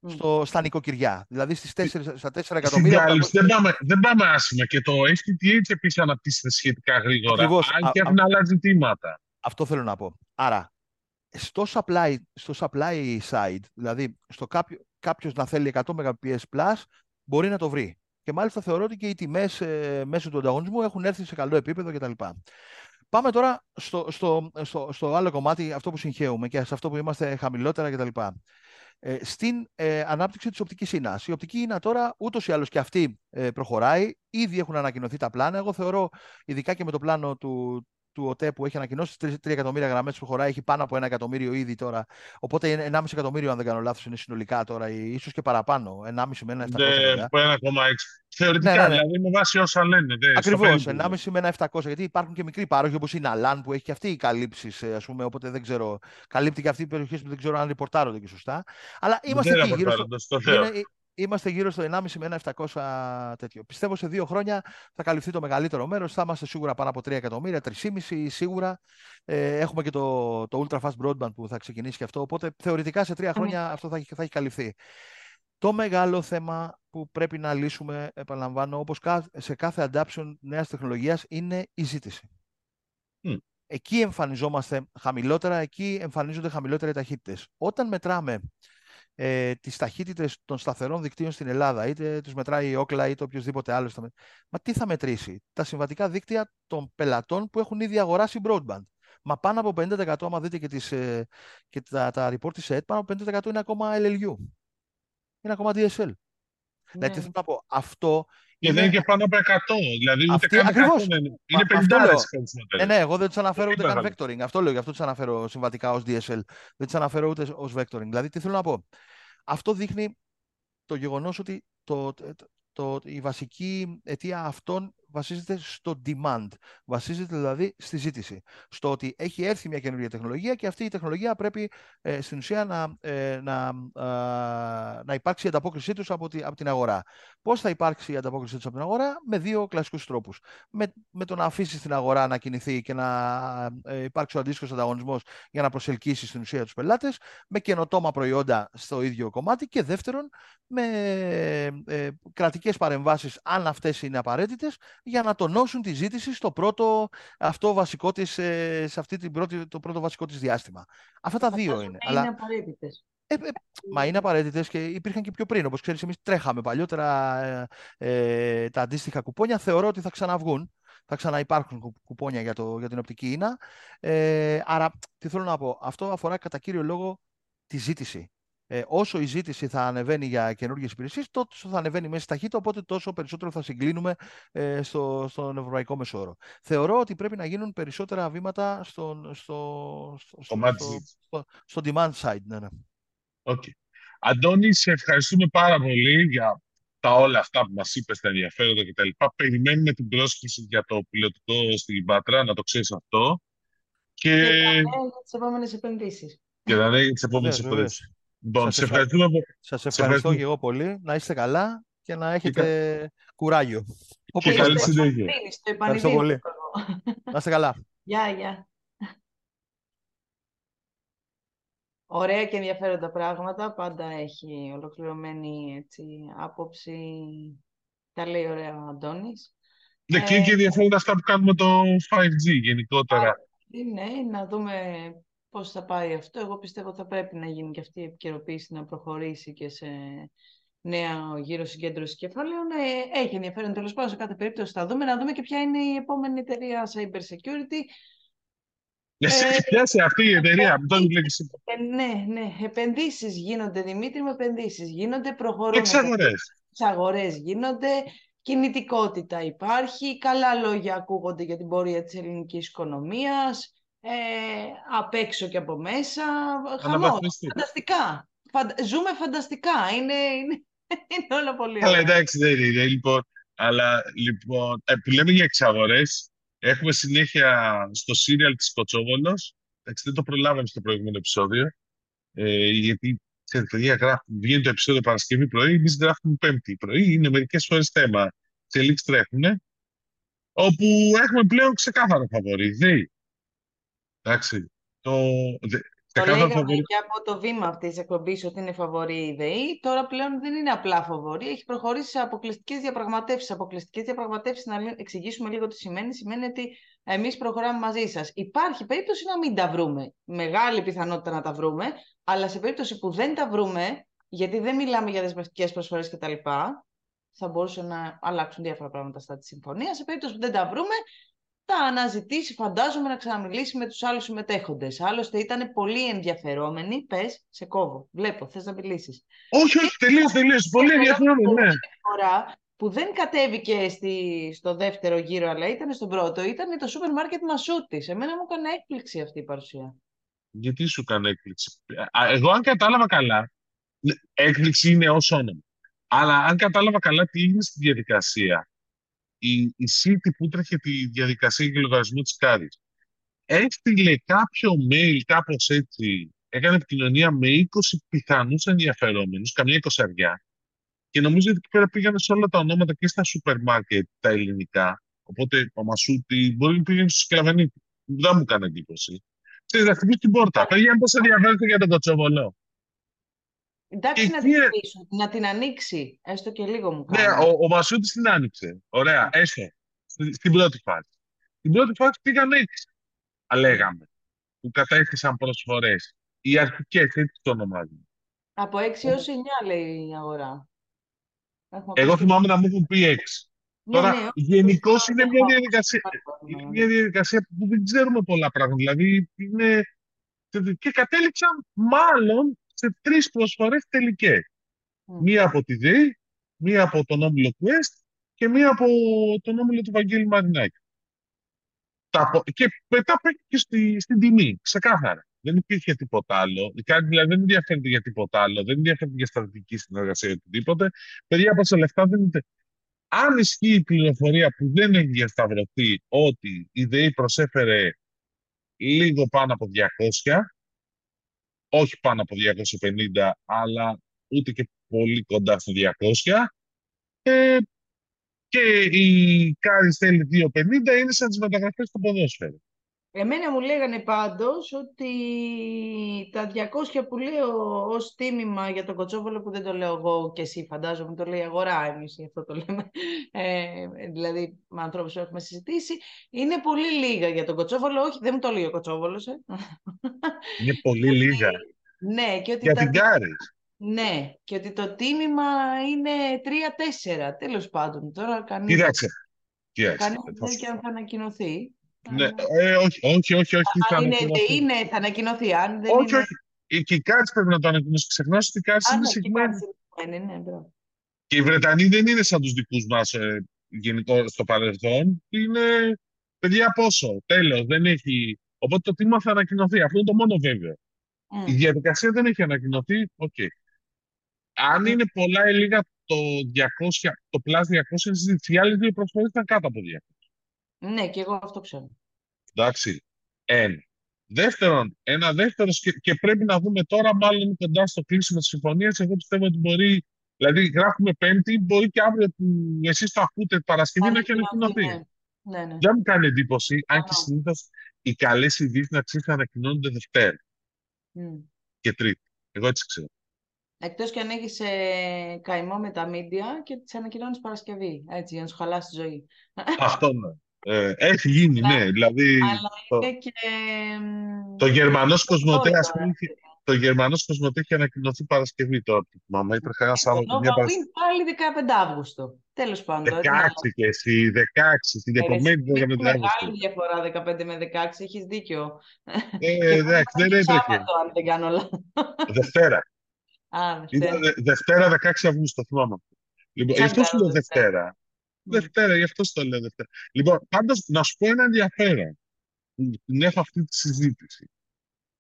Στο, στα νοικοκυριά. Δηλαδή στις 4, στα 4 εκατομμύρια. δεν, πάμε, δεν πάμε άσχημα. Και το FTTH επίσης αναπτύσσεται σχετικά γρήγορα. Ακριβώς. Αν και έχουν άλλα ζητήματα. Αυτό θέλω να πω. Άρα, στο supply, στο supply side, δηλαδή στο κάποιο, κάποιος να θέλει 100 Mbps plus, μπορεί να το βρει. Και μάλιστα θεωρώ ότι και οι τιμές ε, μέσω του ανταγωνισμού έχουν έρθει σε καλό επίπεδο κτλ. Πάμε τώρα στο, στο, στο, στο άλλο κομμάτι, αυτό που συγχαίουμε και σε αυτό που είμαστε χαμηλότερα κτλ. Ε, στην ε, ανάπτυξη της οπτικής ίνας. Η οπτική ίνα τώρα ούτως ή άλλως και αυτή ε, προχωράει. Ήδη έχουν ανακοινωθεί τα πλάνα. Εγώ θεωρώ, ειδικά και με το πλάνο του, του ΟΤΕ που έχει ανακοινώσει 3, 3 εκατομμύρια γραμμές που χωράει, έχει πάνω από ένα εκατομμύριο ήδη τώρα. Οπότε 1,5 εκατομμύριο, αν δεν κάνω λάθος, είναι συνολικά τώρα, ίσως και παραπάνω. 1,5 με ένα 700. Ναι, 1,6. Θεωρητικά, ναι, ναι, ναι. δηλαδή με βάση όσα λένε. Ακριβώς, 1,5 με ένα 700. Γιατί υπάρχουν και μικροί πάροχοι όπως η Ναλάν που έχει και αυτή οι καλύψεις, ας πούμε. Οπότε δεν ξέρω. Καλύπτει και αυτή οι περιοχέ που δεν ξέρω αν ρηπορτάρονται και σωστά. Αλλά είμαστε εκεί γύρω στο. Είμαστε γύρω στο 1,5 με ένα 700 τέτοιο. Πιστεύω σε δύο χρόνια θα καλυφθεί το μεγαλύτερο μέρος. Θα είμαστε σίγουρα πάνω από 3 εκατομμύρια, 3,5 σίγουρα. Ε, έχουμε και το, το Ultra Fast Broadband που θα ξεκινήσει και αυτό. Οπότε θεωρητικά σε τρία χρόνια αυτό θα, θα έχει καλυφθεί. Το μεγάλο θέμα που πρέπει να λύσουμε, επαναλαμβάνω, όπως σε κάθε adaption νέας τεχνολογίας, είναι η ζήτηση. Εκεί εμφανιζόμαστε χαμηλότερα, εκεί εμφανίζονται χαμηλότερα οι ταχύτητες. Όταν μετράμε ε, τις ταχύτητες των σταθερών δικτύων στην Ελλάδα, είτε τους μετράει η Όκλα είτε οποιοδήποτε άλλο. Μα τι θα μετρήσει, τα συμβατικά δίκτυα των πελατών που έχουν ήδη αγοράσει broadband. Μα πάνω από 50% άμα δείτε και, τις, ε, και τα, τα report της ΕΕΤ, πάνω από 50% είναι ακόμα LLU. Είναι ακόμα DSL. Ναι. Δηλαδή, θέλω να πω, αυτό και είναι... δεν είναι και πάνω από 100. Δηλαδή, ούτε καν ακριβώς. είναι. Είναι 50 Ναι, ναι, εγώ δεν τους αναφέρω ούτε καν vectoring. Αυτό λέω, γι' αυτό τους αναφέρω συμβατικά ως DSL. Δεν τους αναφέρω ούτε ως vectoring. Δηλαδή, τι θέλω να πω. Αυτό δείχνει το γεγονός ότι το, το, η βασική αιτία αυτών βασίζεται στο demand. Βασίζεται δηλαδή στη ζήτηση. Στο ότι έχει έρθει μια καινούργια τεχνολογία και αυτή η τεχνολογία πρέπει ε, στην ουσία να, ε, να, να υπάρξει η ανταπόκρισή τους από, από την αγορά. Πώς θα υπάρξει η ανταπόκρισή τους από την αγορά, με δύο κλασικούς τρόπους. Με, με το να αφήσεις την αγορά να κινηθεί και να ε, υπάρξει ο αντίστοιχος ανταγωνισμός για να προσελκύσεις στην ουσία τους πελάτες, με καινοτόμα προϊόντα στο ίδιο κομμάτι και δεύτερον, με ε, κρατικές παρεμβάσεις, αν αυτές είναι απαραίτητες, για να τονώσουν τη ζήτηση στο πρώτο, αυτό βασικό της, ε, σε αυτή την πρώτη, το πρώτο βασικό της διάστημα. Αυτά τα δύο είναι. Είναι αλλά... απαραίτητες. Ε, ε, μα είναι απαραίτητες και υπήρχαν και πιο πριν. Όπως ξέρεις, εμείς τρέχαμε παλιότερα ε, τα αντίστοιχα κουπόνια. Θεωρώ ότι θα ξαναβγούν. Θα ξαναυπάρχουν κουπόνια για, το, για την οπτική ίνα. άρα, τι θέλω να πω. Αυτό αφορά κατά κύριο λόγο τη ζήτηση ε, όσο η ζήτηση θα ανεβαίνει για καινούργιες υπηρεσίες, τόσο θα ανεβαίνει μέσα στη ταχύτητα, οπότε τόσο περισσότερο θα συγκλίνουμε ε, στο, στον ευρωπαϊκό μεσόωρο. Θεωρώ ότι πρέπει να γίνουν περισσότερα βήματα στο, στο, στο, στο, στο demand side. Ναι, ναι. Okay. Αντώνη, σε ευχαριστούμε πάρα πολύ για τα όλα αυτά που μας είπες, τα ενδιαφέροντα κτλ. Περιμένουμε την πρόσκληση για το πιλωτικό στην Πάτρα, να το ξέρεις αυτό. Και, και για τις επόμενες επενδύσεις. Και για τις επόμενες επενδύσεις. Λοιπόν, σας, ευχαριστώ, σας ευχαριστώ και εγώ πολύ. Να είστε καλά και να έχετε και... κουράγιο. Και καλή συνέχεια. Ευχαριστώ πολύ. Να είστε καλά. Γεια, γεια. Ωραία και ενδιαφέροντα πράγματα. Πάντα έχει ολοκληρωμένη έτσι, άποψη. Τα λέει ωραία ο Αντώνης. Ναι, και, ε, και ενδιαφέροντα αυτά που κάνουμε το 5G γενικότερα. Ναι, να δούμε πώς θα πάει αυτό. Εγώ πιστεύω θα πρέπει να γίνει και αυτή η επικαιροποίηση να προχωρήσει και σε νέα γύρω συγκέντρωση κεφαλαίων. Ε, έχει ενδιαφέρον τέλος πάντων σε κάθε περίπτωση θα δούμε. Να δούμε και ποια είναι η επόμενη εταιρεία Cyber Security. Ποια σε αυτή η εταιρεία, που τον ε, Ναι, ναι. Επενδύσεις γίνονται, Δημήτρη, με επενδύσεις γίνονται, προχωρούν. Εξαγορές. Εξαγορές γίνονται, κινητικότητα υπάρχει, καλά λόγια ακούγονται για την πορεία της ελληνικής οικονομίας ε, απ' έξω και από μέσα. Χαμός, φανταστικά. Ζούμε φανταστικά. Είναι, είναι, είναι όλα πολύ ωραία. Αλλά εντάξει, δεν είναι. Λοιπόν, αλλά λοιπόν, ε, που λέμε για εξαγορές, έχουμε συνέχεια στο σύριαλ της Κοτσόβολος. Εντάξει, δεν το προλάβαμε στο προηγούμενο επεισόδιο. Ε, γιατί ξέρετε, παιδιά, γράφουν, βγαίνει το επεισόδιο Παρασκευή πρωί, εμείς γράφουμε Πέμπτη πρωί. Είναι μερικές φορές θέμα. Εξελίξει τρέχουν. Όπου έχουμε πλέον ξεκάθαρο φαβορή. Εντάξει. Το, το λέγαμε και από το βήμα αυτής της εκπομπής ότι είναι φαβορή η ΔΕΗ. Τώρα πλέον δεν είναι απλά φαβορή. Έχει προχωρήσει σε αποκλειστικές διαπραγματεύσεις. Αποκλειστικές διαπραγματεύσεις, να εξηγήσουμε λίγο τι σημαίνει, σημαίνει ότι εμείς προχωράμε μαζί σας. Υπάρχει περίπτωση να μην τα βρούμε. Μεγάλη πιθανότητα να τα βρούμε. Αλλά σε περίπτωση που δεν τα βρούμε, γιατί δεν μιλάμε για δεσμευτικές προσφορές κτλ., θα μπορούσαν να αλλάξουν διάφορα πράγματα στα της συμφωνίας. Σε περίπτωση που δεν τα βρούμε, θα αναζητήσει, φαντάζομαι, να ξαναμιλήσει με τους άλλους συμμετέχοντες. Άλλωστε ήταν πολύ ενδιαφερόμενοι. Πες, σε κόβω. Βλέπω, θες να μιλήσεις. Όχι, όχι, τελείως, τελείως. Πολύ ενδιαφερόμενοι, ναι. Φορά που δεν κατέβηκε στη, στο δεύτερο γύρο, αλλά ήταν στον πρώτο, ήταν το σούπερ μάρκετ Μασούτης. Εμένα μου έκανε έκπληξη αυτή η παρουσία. Γιατί σου έκανε έκπληξη; Εγώ, αν κατάλαβα καλά, έκπληξη είναι ως όνομα. Αλλά αν κατάλαβα καλά τι είναι στη διαδικασία, η, η City που τρέχει τη διαδικασία και λογαριασμού της Κάρης έστειλε κάποιο mail κάπως έτσι, έκανε επικοινωνία με 20 πιθανούς ενδιαφερόμενους, καμιά εικοσαριά, και νομίζω ότι εκεί πέρα πήγανε σε όλα τα ονόματα και στα σούπερ μάρκετ τα ελληνικά. Οπότε ο Μασούτη μπορεί να πήγαινε στο Σκλαβενίτη. Δεν μου έκανε εντύπωση. Ξέρετε, να χτυπήσει την πόρτα. Πήγαινε πώ ενδιαφέρεται για τον Κοτσοβολό. Εντάξει, να την, πείσω, να την ανοίξει, έστω και λίγο μου κάνει. Ναι, ο, ο Μασούτης την άνοιξε. Ωραία, έστω. Στην πρώτη φάση. Στην πρώτη φάση πήγαν έξι, λέγαμε, που κατέστησαν προσφορές. Οι αρχικές, έτσι το ονομάζουν. Από 6 έως 9 λέει η αγορά. Εγώ θυμάμαι να μου έχουν πει 6. Ναι, Τώρα, ναι, γενικώς είναι μια διαδικασία, είναι μια διαδικασία που δεν ξέρουμε πολλά πράγματα. Δηλαδή, είναι... και κατέληξαν μάλλον σε τρεις προσφορές τελικές. Μία από τη ΔΕΗ, μία από τον Όμιλο Quest και μία από τον Όμιλο του Βαγγέλη Μαρινάκη. Και μετά και στη, στην τιμή, ξεκάθαρα. Δεν υπήρχε τίποτα άλλο. Κάτι δηλαδή δεν ενδιαφέρεται για τίποτα άλλο. Δεν ενδιαφέρεται για στρατηγική συνεργασία ή οτιδήποτε. Παιδιά, από σε λεφτά δεν είναι. Αν ισχύει η πληροφορία που δεν έχει διασταυρωθεί ότι η ΔΕΗ προσέφερε λίγο πάνω από 200, όχι πάνω από 250, αλλά ούτε και πολύ κοντά στο 200, ε, και η Currys θέλει 2,50 είναι σαν τις μεταγραφές στο ποδόσφαιρο. Εμένα μου λέγανε πάντως ότι τα 200 που λέω ως τίμημα για τον Κοτσόβολο που δεν το λέω εγώ και εσύ φαντάζομαι το λέει η αγορά εμείς αυτό το λέμε ε, δηλαδή με ανθρώπους που έχουμε συζητήσει είναι πολύ λίγα για τον Κοτσόβολο όχι δεν μου το λέει ο Κοτσόβολος ε. είναι πολύ λίγα ναι, και ότι για την Κάρι ναι, και ότι το τίμημα είναι 3-4. Τέλος πάντων, τώρα κανείς. Κοίταξε. Κανείς δεν ξέρει αν θα ανακοινωθεί. Ναι, ε, όχι, όχι, όχι. όχι θα είναι, ανακοινωθεί. είναι, θα ανακοινωθεί. Αν δεν όχι, είναι... όχι. Η Κικάτση πρέπει να το ανακοινώσει. Ξεχνάς ότι η Κικάτση είναι συγκεκριμένη. Ναι, ναι, ναι, και οι Βρετανοί δεν είναι σαν τους δικούς μας ε, γενικό στο παρελθόν. Είναι παιδιά πόσο. Τέλος. Δεν έχει. Οπότε το τίμημα θα ανακοινωθεί. Αυτό είναι το μόνο βέβαιο. Mm. Η διαδικασία δεν έχει ανακοινωθεί. Οκ. Okay. Αν είναι πολλά ή λίγα το 200, το plus 200 συζήτηση. Οι άλλε δύο προσφορέ ήταν κάτω από 200. Ναι, και εγώ αυτό ξέρω. Εντάξει. Ένα. Δεύτερον, ένα δεύτερο και, πρέπει να δούμε τώρα, μάλλον κοντά στο κλείσιμο της συμφωνίας. Εγώ πιστεύω ότι μπορεί. Δηλαδή, γράφουμε Πέμπτη, μπορεί και αύριο που εσείς το ακούτε Παρασκευή να έχει ανακοινωθεί. Ναι. Ναι, ναι. Δεν μου κάνει εντύπωση, αν και συνήθως οι καλές ειδήσεις να ξέρεις ανακοινώνονται Δευτέρα mm. και Τρίτη. Εγώ έτσι ξέρω. Εκτός και αν έχεις ε, καημό με τα μίντια και τις ανακοινώνεις Παρασκευή, έτσι, για να σου χαλάσει τη ζωή. Αυτό ναι. Ε, έχει γίνει, ναι. Δηλαδή, αλλά το, και... Το γερμανός κοσμοτέ, ας πούμε, το γερμανός Κοσμοτέ έχει ανακοινωθεί Παρασκευή τώρα. Μαμά, υπήρχε ένα Σάββατο. Μια Παρασκευή. πάλι 15 Αύγουστο. Τέλος πάντων. 16 και εσύ, 16. Την επομένη 15 Αύγουστο. Μεγάλη διαφορά 15 με 16, έχεις δίκιο. Ε, εντάξει, δεν έτρεχε. αν δεν κάνω λάθο. Δευτέρα. Α, Δευτέρα. Δευτέρα 16 Αυγούστου, θυμάμαι. Λοιπόν, γι' αυτό σου λέω Δευτέρα. Δευτέρα, γι' αυτό σου το λέω Δευτέρα. Λοιπόν, πάντως, να σου πω ένα ενδιαφέρον που την έχω αυτή τη συζήτηση.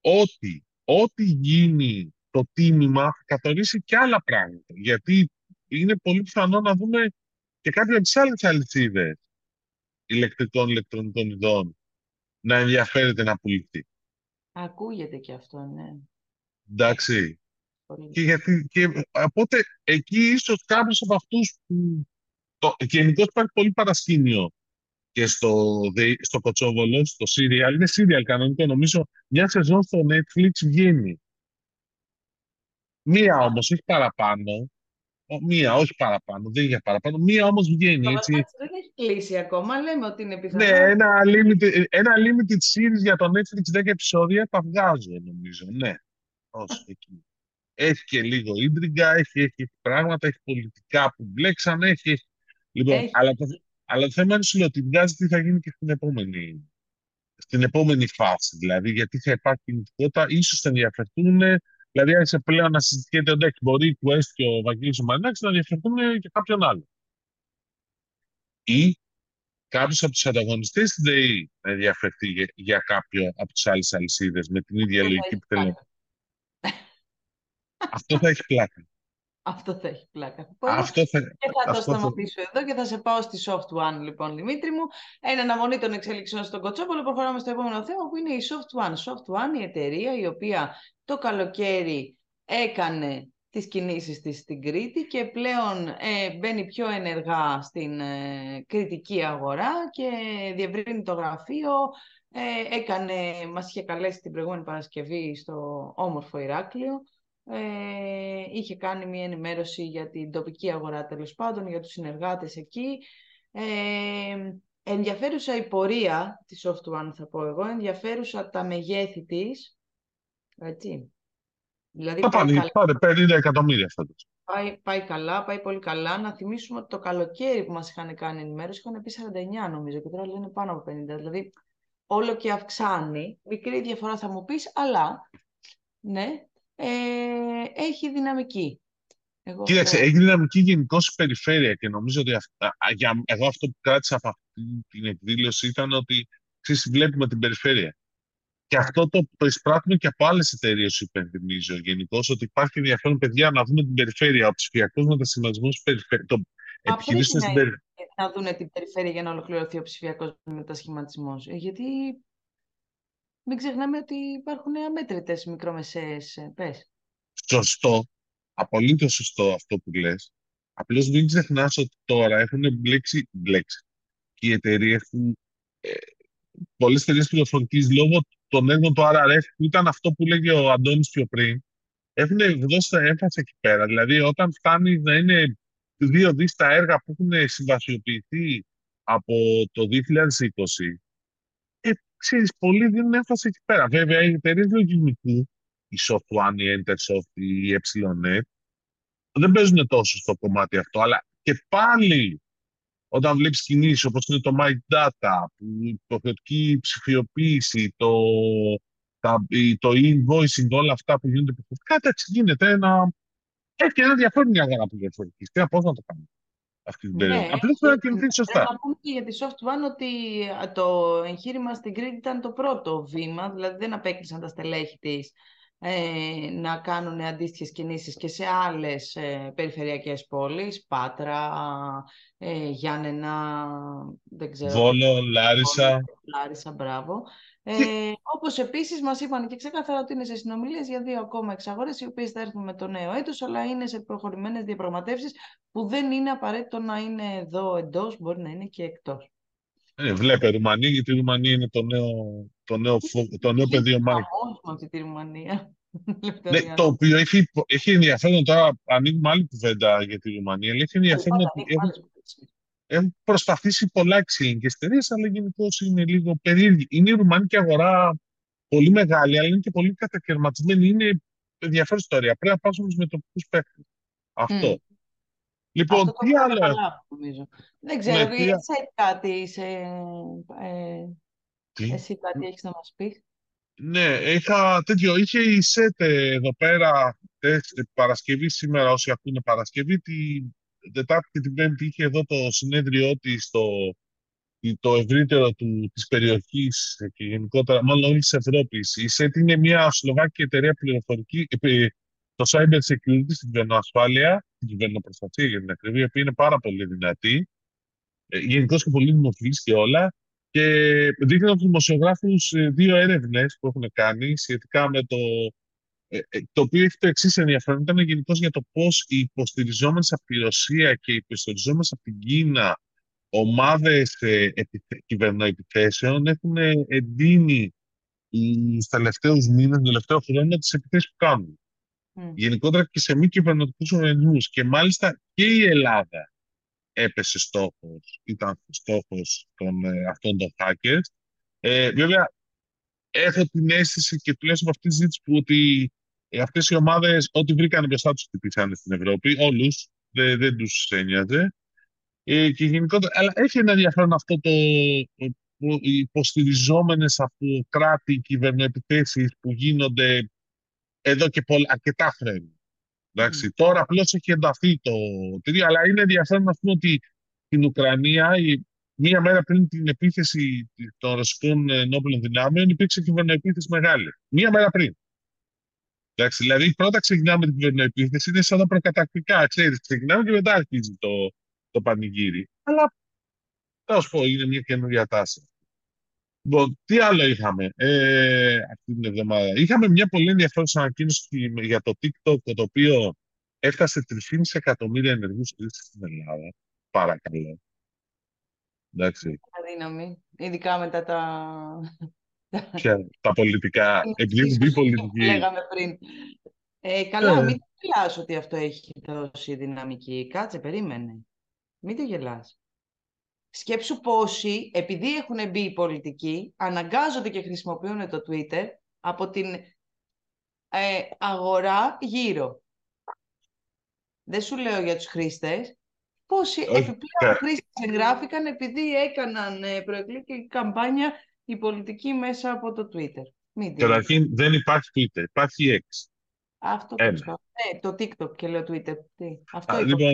Ότι ό,τι γίνει το τίμημα θα καθορίσει και άλλα πράγματα. Γιατί είναι πολύ πιθανό να δούμε και κάποια από τις άλλες αλυσίδες ηλεκτρικών ηλεκτρονικών ειδών να ενδιαφέρεται να πουληθεί. Ακούγεται και αυτό, ναι. Εντάξει. Και, γιατί, και οπότε εκεί ίσως κάποιος από αυτούς που το, γενικώ υπάρχει πολύ παρασκήνιο και στο, στο Κοτσόβολο, στο Serial. Είναι Serial κανονικό, νομίζω μια σεζόν στο Netflix βγαίνει. Μία όμως, όχι παραπάνω. Μία, όχι παραπάνω, δεν για παραπάνω. Μία όμως βγαίνει, έτσι. Δεν έχει κλείσει ακόμα, λέμε ότι είναι πιθανό. Ναι, ένα limited, ένα limited series για το Netflix 10 επεισόδια τα βγάζω, νομίζω, ναι. Όσο εκεί έχει και λίγο ίντριγκα, έχει, έχει πράγματα, έχει πολιτικά που μπλέξανε, έχει... Λοιπόν, Αλλά, το, αλλά το θέμα είναι ότι βγάζει τι θα γίνει και στην επόμενη, στην επόμενη φάση. Δηλαδή, γιατί θα υπάρχει κινητικότητα, ίσως θα ενδιαφερθούν, δηλαδή άρχισε πλέον να συζητιέται ότι μπορεί η Quest και ο Βαγγέλης ο να ενδιαφερθούν και κάποιον άλλο. Ή κάποιος από τους ανταγωνιστές τη ΔΕΗ να ενδιαφερθεί για, για κάποιο από τις άλλες αλυσίδες με την ίδια λογική που θέλει. Αυτό θα έχει πλάκα. Αυτό θα έχει πλάκα. Αυτό θα... Και θα το σταματήσω εδώ και θα σε πάω στη Soft One, λοιπόν, Δημήτρη μου. Εν αναμονή των εξελίξεων στον Κοτσόπολο, προχωράμε στο επόμενο θέμα που είναι η Soft One. Soft One, η εταιρεία η οποία το καλοκαίρι έκανε τις κινήσεις της στην Κρήτη και πλέον ε, μπαίνει πιο ενεργά στην ε, κριτική αγορά και διευρύνει το γραφείο. Ε, έκανε, μας είχε καλέσει την προηγούμενη Παρασκευή στο όμορφο Ηράκλειο ε, είχε κάνει μια ενημέρωση για την τοπική αγορά τέλος πάντων, για τους συνεργάτες εκεί. Ε, ενδιαφέρουσα η πορεία της Soft One θα πω εγώ, ενδιαφέρουσα τα μεγέθη της, έτσι. Δηλαδή θα πάει, πάνε, καλά, πάνε 50 εκατομμύρια φέτος. πάει, πάει καλά, πάει πολύ καλά. Να θυμίσουμε ότι το καλοκαίρι που μας είχαν κάνει ενημέρωση είχαν πει 49 νομίζω και τώρα λένε πάνω από 50. Δηλαδή όλο και αυξάνει. Μικρή διαφορά θα μου πεις, αλλά ναι, ε, έχει δυναμική. Εγώ Κοίταξε, αυτό... έχει δυναμική γενικώ η περιφέρεια και νομίζω ότι αυτά, για, εγώ αυτό που κράτησα από αυτή την εκδήλωση ήταν ότι ξέρεις, βλέπουμε την περιφέρεια. Και αυτό το, το εισπράττουμε και από άλλες εταιρείες, σου υπενθυμίζω γενικώς, ότι υπάρχει ενδιαφέρον παιδιά να δούμε την περιφέρεια, ο ψηφιακός μετασχηματισμός περιφέρεια. Το επιχειρήσεων στην περιφέρεια. Να δουν την περιφέρεια για να ολοκληρωθεί ο ψηφιακός μετασχηματισμός. Ε, γιατί μην ξεχνάμε ότι υπάρχουν αμέτρητες μικρομεσαίες. Ε, Πες. Σωστό. Απολύτως σωστό αυτό που λες. Απλώς μην ξεχνάς ότι τώρα έχουν μπλέξει, μπλέξει. Και οι εταιρείες που. Ε, Πολλές εταιρείες πληροφορικής λόγω των έργων του RRF, που ήταν αυτό που λέγε ο Αντώνης πιο πριν, έχουν δώσει έμφαση εκεί πέρα. Δηλαδή, όταν φτάνει να είναι δύο δις τα έργα που έχουν συμβασιοποιηθεί από το 2020, ε, ξέρεις, πολλοί δίνουν έμφαση εκεί πέρα. Βέβαια, οι εταιρείε λογισμικού, η Software, η Entersoft, η EPSILONET, δεν παίζουν τόσο στο κομμάτι αυτό, αλλά και πάλι όταν βλέπεις κινήσεις όπως είναι το My Data, η υποχρεωτική ψηφιοποίηση, το, τα, το e-invoicing, όλα αυτά που γίνονται υποχρεωτικά, έτσι γίνεται ένα... Έχει ένα ενδιαφέρον μια αγορά πληροφορική. Τι πώς να το κάνουμε αυτή την περίοδο. Ναι, Απλώς πρέπει να κινηθείς σωστά. Να πούμε και για τη Software ότι το εγχείρημα στην Κρήτη ήταν το πρώτο βήμα, δηλαδή δεν απέκλεισαν τα στελέχη της ε, να κάνουν αντίστοιχες κινήσεις και σε άλλες ε, περιφερειακές πόλεις, Πάτρα, ε, Γιάννενα, δεν ξέρω. Βόλο, Λάρισα. Λάρισα, μπράβο. Ε, όπως επίσης μας είπαν και ξεκάθαρα ότι είναι σε συνομιλίες για δύο ακόμα εξαγορές οι οποίες θα έρθουν με το νέο έτος αλλά είναι σε προχωρημένες διαπραγματεύσεις που δεν είναι απαραίτητο να είναι εδώ εντός, μπορεί να είναι και εκτός. Ε, βλέπε Ρουμανία, γιατί η Ρουμανία είναι το νέο, το νέο, το νέο πεδίο μάχης. αυτή τη Ρουμανία. ναι, το οποίο έχει, έχει ενδιαφέρον τώρα, ανοίγουμε άλλη κουβέντα για τη Ρουμανία, αλλά έχει ενδιαφέρον ότι έχουν, έχουν προσπαθήσει πολλά εξήλικε εταιρείες, αλλά γενικώ είναι λίγο περίεργη. Είναι η ρουμανική αγορά πολύ μεγάλη, αλλά είναι και πολύ κατακαιρματισμένη. Είναι ενδιαφέρον ιστορία. Πρέπει να πάμε με τοπικού παίχτε. Αυτό. Mm. Λοιπόν, Αυτό τι άλλο. Καλά, Δεν ξέρω, ναι, εσύ κάτι, σε, ε, τι; εσύ κάτι έχεις να μας πεις; Ναι, είχα τέτοιο. Είχε η ΣΕΤ εδώ πέρα Παρασκευή σήμερα, όσοι ακούνε Παρασκευή, την Τετάρτη και την Πέμπτη είχε εδώ το συνέδριό της στο το ευρύτερο του, της περιοχής και γενικότερα, μάλλον όλης της Ευρώπης. Η ΣΕΤ είναι μια σλοβάκη εταιρεία πληροφορική, ε, το cyber security, στην κυβερνοασφάλεια, την κυβερνοπροστασία για την ακριβή, η οποία είναι πάρα πολύ δυνατή, ε, γενικώς και πολύ δημοφιλής και όλα. Και δείχνει από του δημοσιογράφους ε, δύο έρευνες που έχουν κάνει σχετικά με το. Ε, το οποίο έχει το εξής ενδιαφέρον. Ήταν γενικώ για το πώς οι υποστηριζόμενες από τη Ρωσία και οι υποστηριζόμενες από την Κίνα ομάδες ε, κυβερνοεπιθέσεων έχουν εντείνει τους τελευταίους μήνες, τον τελευταίο χρόνο, τις επιθέσεις που κάνουν. Mm. Γενικότερα και σε μη κυβερνητικού οργανισμούς. Και μάλιστα και η Ελλάδα έπεσε στόχος, ήταν στόχος των, ε, αυτών των hackers. Ε, βέβαια, έχω την αίσθηση και τουλάχιστον από αυτή τη συζήτηση που ότι ε, αυτές οι ομάδες ό,τι βρήκαν μπροστά τους χτυπήσανε στην Ευρώπη, όλους, δεν, δεν τους ένοιαζε. Ε, και γενικότερα, αλλά έχει ένα ενδιαφέρον αυτό το, το υποστηριζόμενες από κράτη κυβερνοεπιθέσεις που γίνονται εδώ και πολλά, αρκετά χρόνια. Εντάξει, mm. Τώρα απλώς έχει ενταθεί το τρίο, αλλά είναι ενδιαφέρον να πούμε ότι στην Ουκρανία, η, μία μέρα πριν την επίθεση των ρωσικών ενόπλων δυνάμεων, υπήρξε κυβερνοεπίθεση μεγάλη. Μία μέρα πριν. Εντάξει, δηλαδή, πρώτα ξεκινάμε την κυβερνοεπίθεση, είναι σαν τα προκατακτικά. Ξέρεις, ξεκινάμε και μετά αρχίζει το, το πανηγύρι. Αλλά θα σου πω, είναι μια καινούργια τάση. Λοιπόν, τι άλλο είχαμε ε, αυτή την εβδομάδα. Είχαμε μια πολύ ενδιαφέρουσα ανακοίνωση για το TikTok, το οποίο έφτασε 3,5 εκατομμύρια ενεργούς χρήστες στην Ελλάδα. Παρακαλώ. Εντάξει. Αδύναμη. Ειδικά μετά τα... Ποια, τα πολιτικά. Επειδή έχουν πολιτική. Λέγαμε πριν. Ε, καλά, ε. μην το γελάς ότι αυτό έχει δώσει δυναμική. Κάτσε, περίμενε. Μην το γελάς. Σκέψου πόσοι, επειδή έχουν μπει οι πολιτικοί, αναγκάζονται και χρησιμοποιούν το Twitter από την ε, αγορά γύρω. Δεν σου λέω για τους χρήστες. Πόσοι επιπλέον χρήστες εγγράφηκαν επειδή έκαναν ε, προεκλογική καμπάνια η πολιτική μέσα από το Twitter. Καταρχήν δεν υπάρχει Twitter, υπάρχει X. Αυτό το, ναι, το TikTok και λέω Twitter. Τι, αυτό Α, λοιπόν,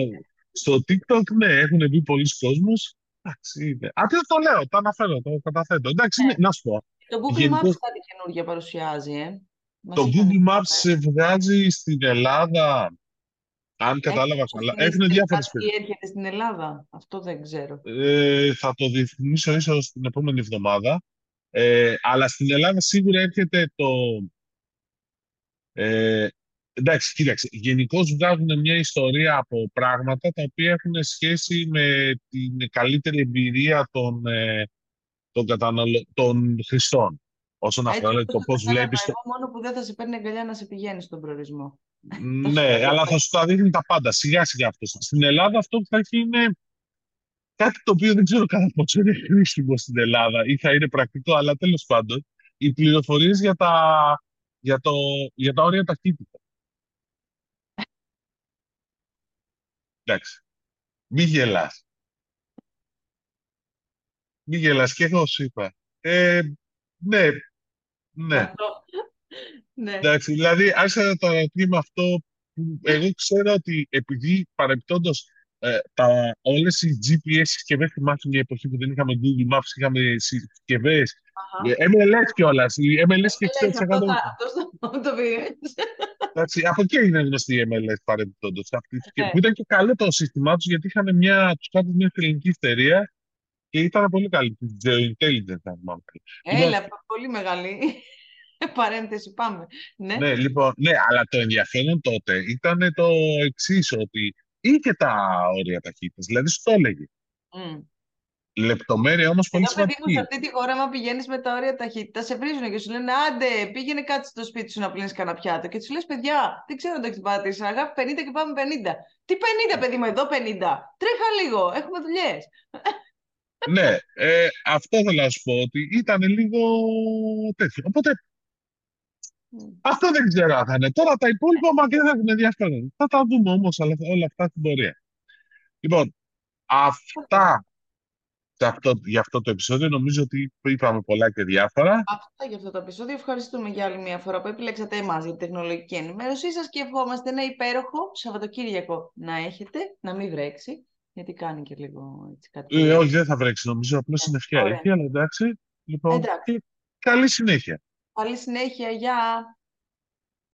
στο TikTok, ναι, έχουν μπει πολλοί κόσμος. Εντάξει, είναι. Απλά το λέω, το αναφέρω, το καταθέτω. Εντάξει, ναι. να σου πω. Το Google Γενικώς... Maps κάτι καινούργια παρουσιάζει, ε. Το Google Maps σε βγάζει στην Ελλάδα, αν κατάλαβα καλά. Έχουν διάφορες Τι έρχεται στην Ελλάδα, αυτό δεν ξέρω. Ε, θα το διευκρινίσω ίσως την επόμενη εβδομάδα. Ε, αλλά στην Ελλάδα σίγουρα έρχεται το. Ε, εντάξει, κοίταξε. Γενικώς βγάζουν μια ιστορία από πράγματα τα οποία έχουν σχέση με την καλύτερη εμπειρία των, ε, των, καταναλω... των χρηστών. Όσον αφορά το πώς βλέπεις. Το... μόνο που δεν θα σε παίρνει αγκαλιά να σε πηγαίνει στον προορισμό. ναι, αλλά θα σου τα δείχνει τα πάντα. Σιγά σιγά αυτό. Στην Ελλάδα αυτό που θα έχει είναι κάτι το οποίο δεν ξέρω κατά πόσο είναι χρήσιμο στην Ελλάδα ή θα είναι πρακτικό, αλλά τέλος πάντων, οι πληροφορίες για τα, για, το, για τα όρια ταχύτητα. Εντάξει. Μη γελάς. Μη γελάς και εγώ σου είπα. Ε, ναι, ναι. ναι. Εντάξει, δηλαδή άρχισα το ερωτήμα αυτό που εγώ ξέρω ότι επειδή παρεμπιπτόντως ε, τα, όλες οι GPS συσκευές θυμάσαι μια εποχή που δεν είχαμε Google Maps, είχαμε συσκευές. Uh-huh. MLS κιόλας. Η MLS και 60%. Αυτό το Εντάξει, από εκεί είναι γνωστή η MLS παρεμπιπτόντως. Okay. Που ήταν και καλό το σύστημά τους γιατί είχαν μια, τους κάτω μια ελληνική εταιρεία και ήταν πολύ καλή. Τη Geointelligence, αν θυμάμαι. Έλα, λοιπόν, πολύ μεγάλη. Παρένθεση, πάμε. Ναι. ναι, λοιπόν, ναι, αλλά το ενδιαφέρον τότε ήταν το εξής, ότι είχε τα όρια ταχύτητας. Δηλαδή, σου το έλεγε. Mm. Λεπτομέρεια όμως πολύ σημαντική. Παιδί σε αυτή τη χώρα, άμα πηγαίνεις με τα όρια ταχύτητας, σε βρίζουν και σου λένε Άντε, πήγαινε κάτι στο σπίτι σου να πλύνεις κανένα πιάτο. Και του λες, Παιδιά, δεν ξέρω αν το έχεις πατήσει. Αγάπη 50 και πάμε 50. Τι 50, παιδί μου, εδώ 50. Τρέχα λίγο, έχουμε δουλειές. ναι, ε, αυτό θέλω να σου πω ότι ήταν λίγο τέτοιο. Οπότε αυτό δεν ξέρω αν θα είναι. Τώρα τα υπόλοιπα μα δεν έχουν ενδιαφέρον. Θα τα δούμε όμως όλα αυτά στην πορεία. Λοιπόν, αυτά αυτό, για αυτό το επεισόδιο. Νομίζω ότι είπαμε πολλά και διάφορα. Αυτά για αυτό το επεισόδιο. Ευχαριστούμε για άλλη μια φορά που επιλέξατε εμάς για την τεχνολογική ενημέρωσή σας και ευχόμαστε ένα υπέροχο Σαββατοκύριακο να έχετε, να μην βρέξει. Γιατί κάνει και λίγο έτσι κάτι. Ε, όχι, δεν θα βρέξει νομίζω. Απλώς είναι ευχαίρεια. Αλλά εντάξει. Λοιπόν, εντάξει. καλή συνέχεια. Καλή συνέχεια. Γεια.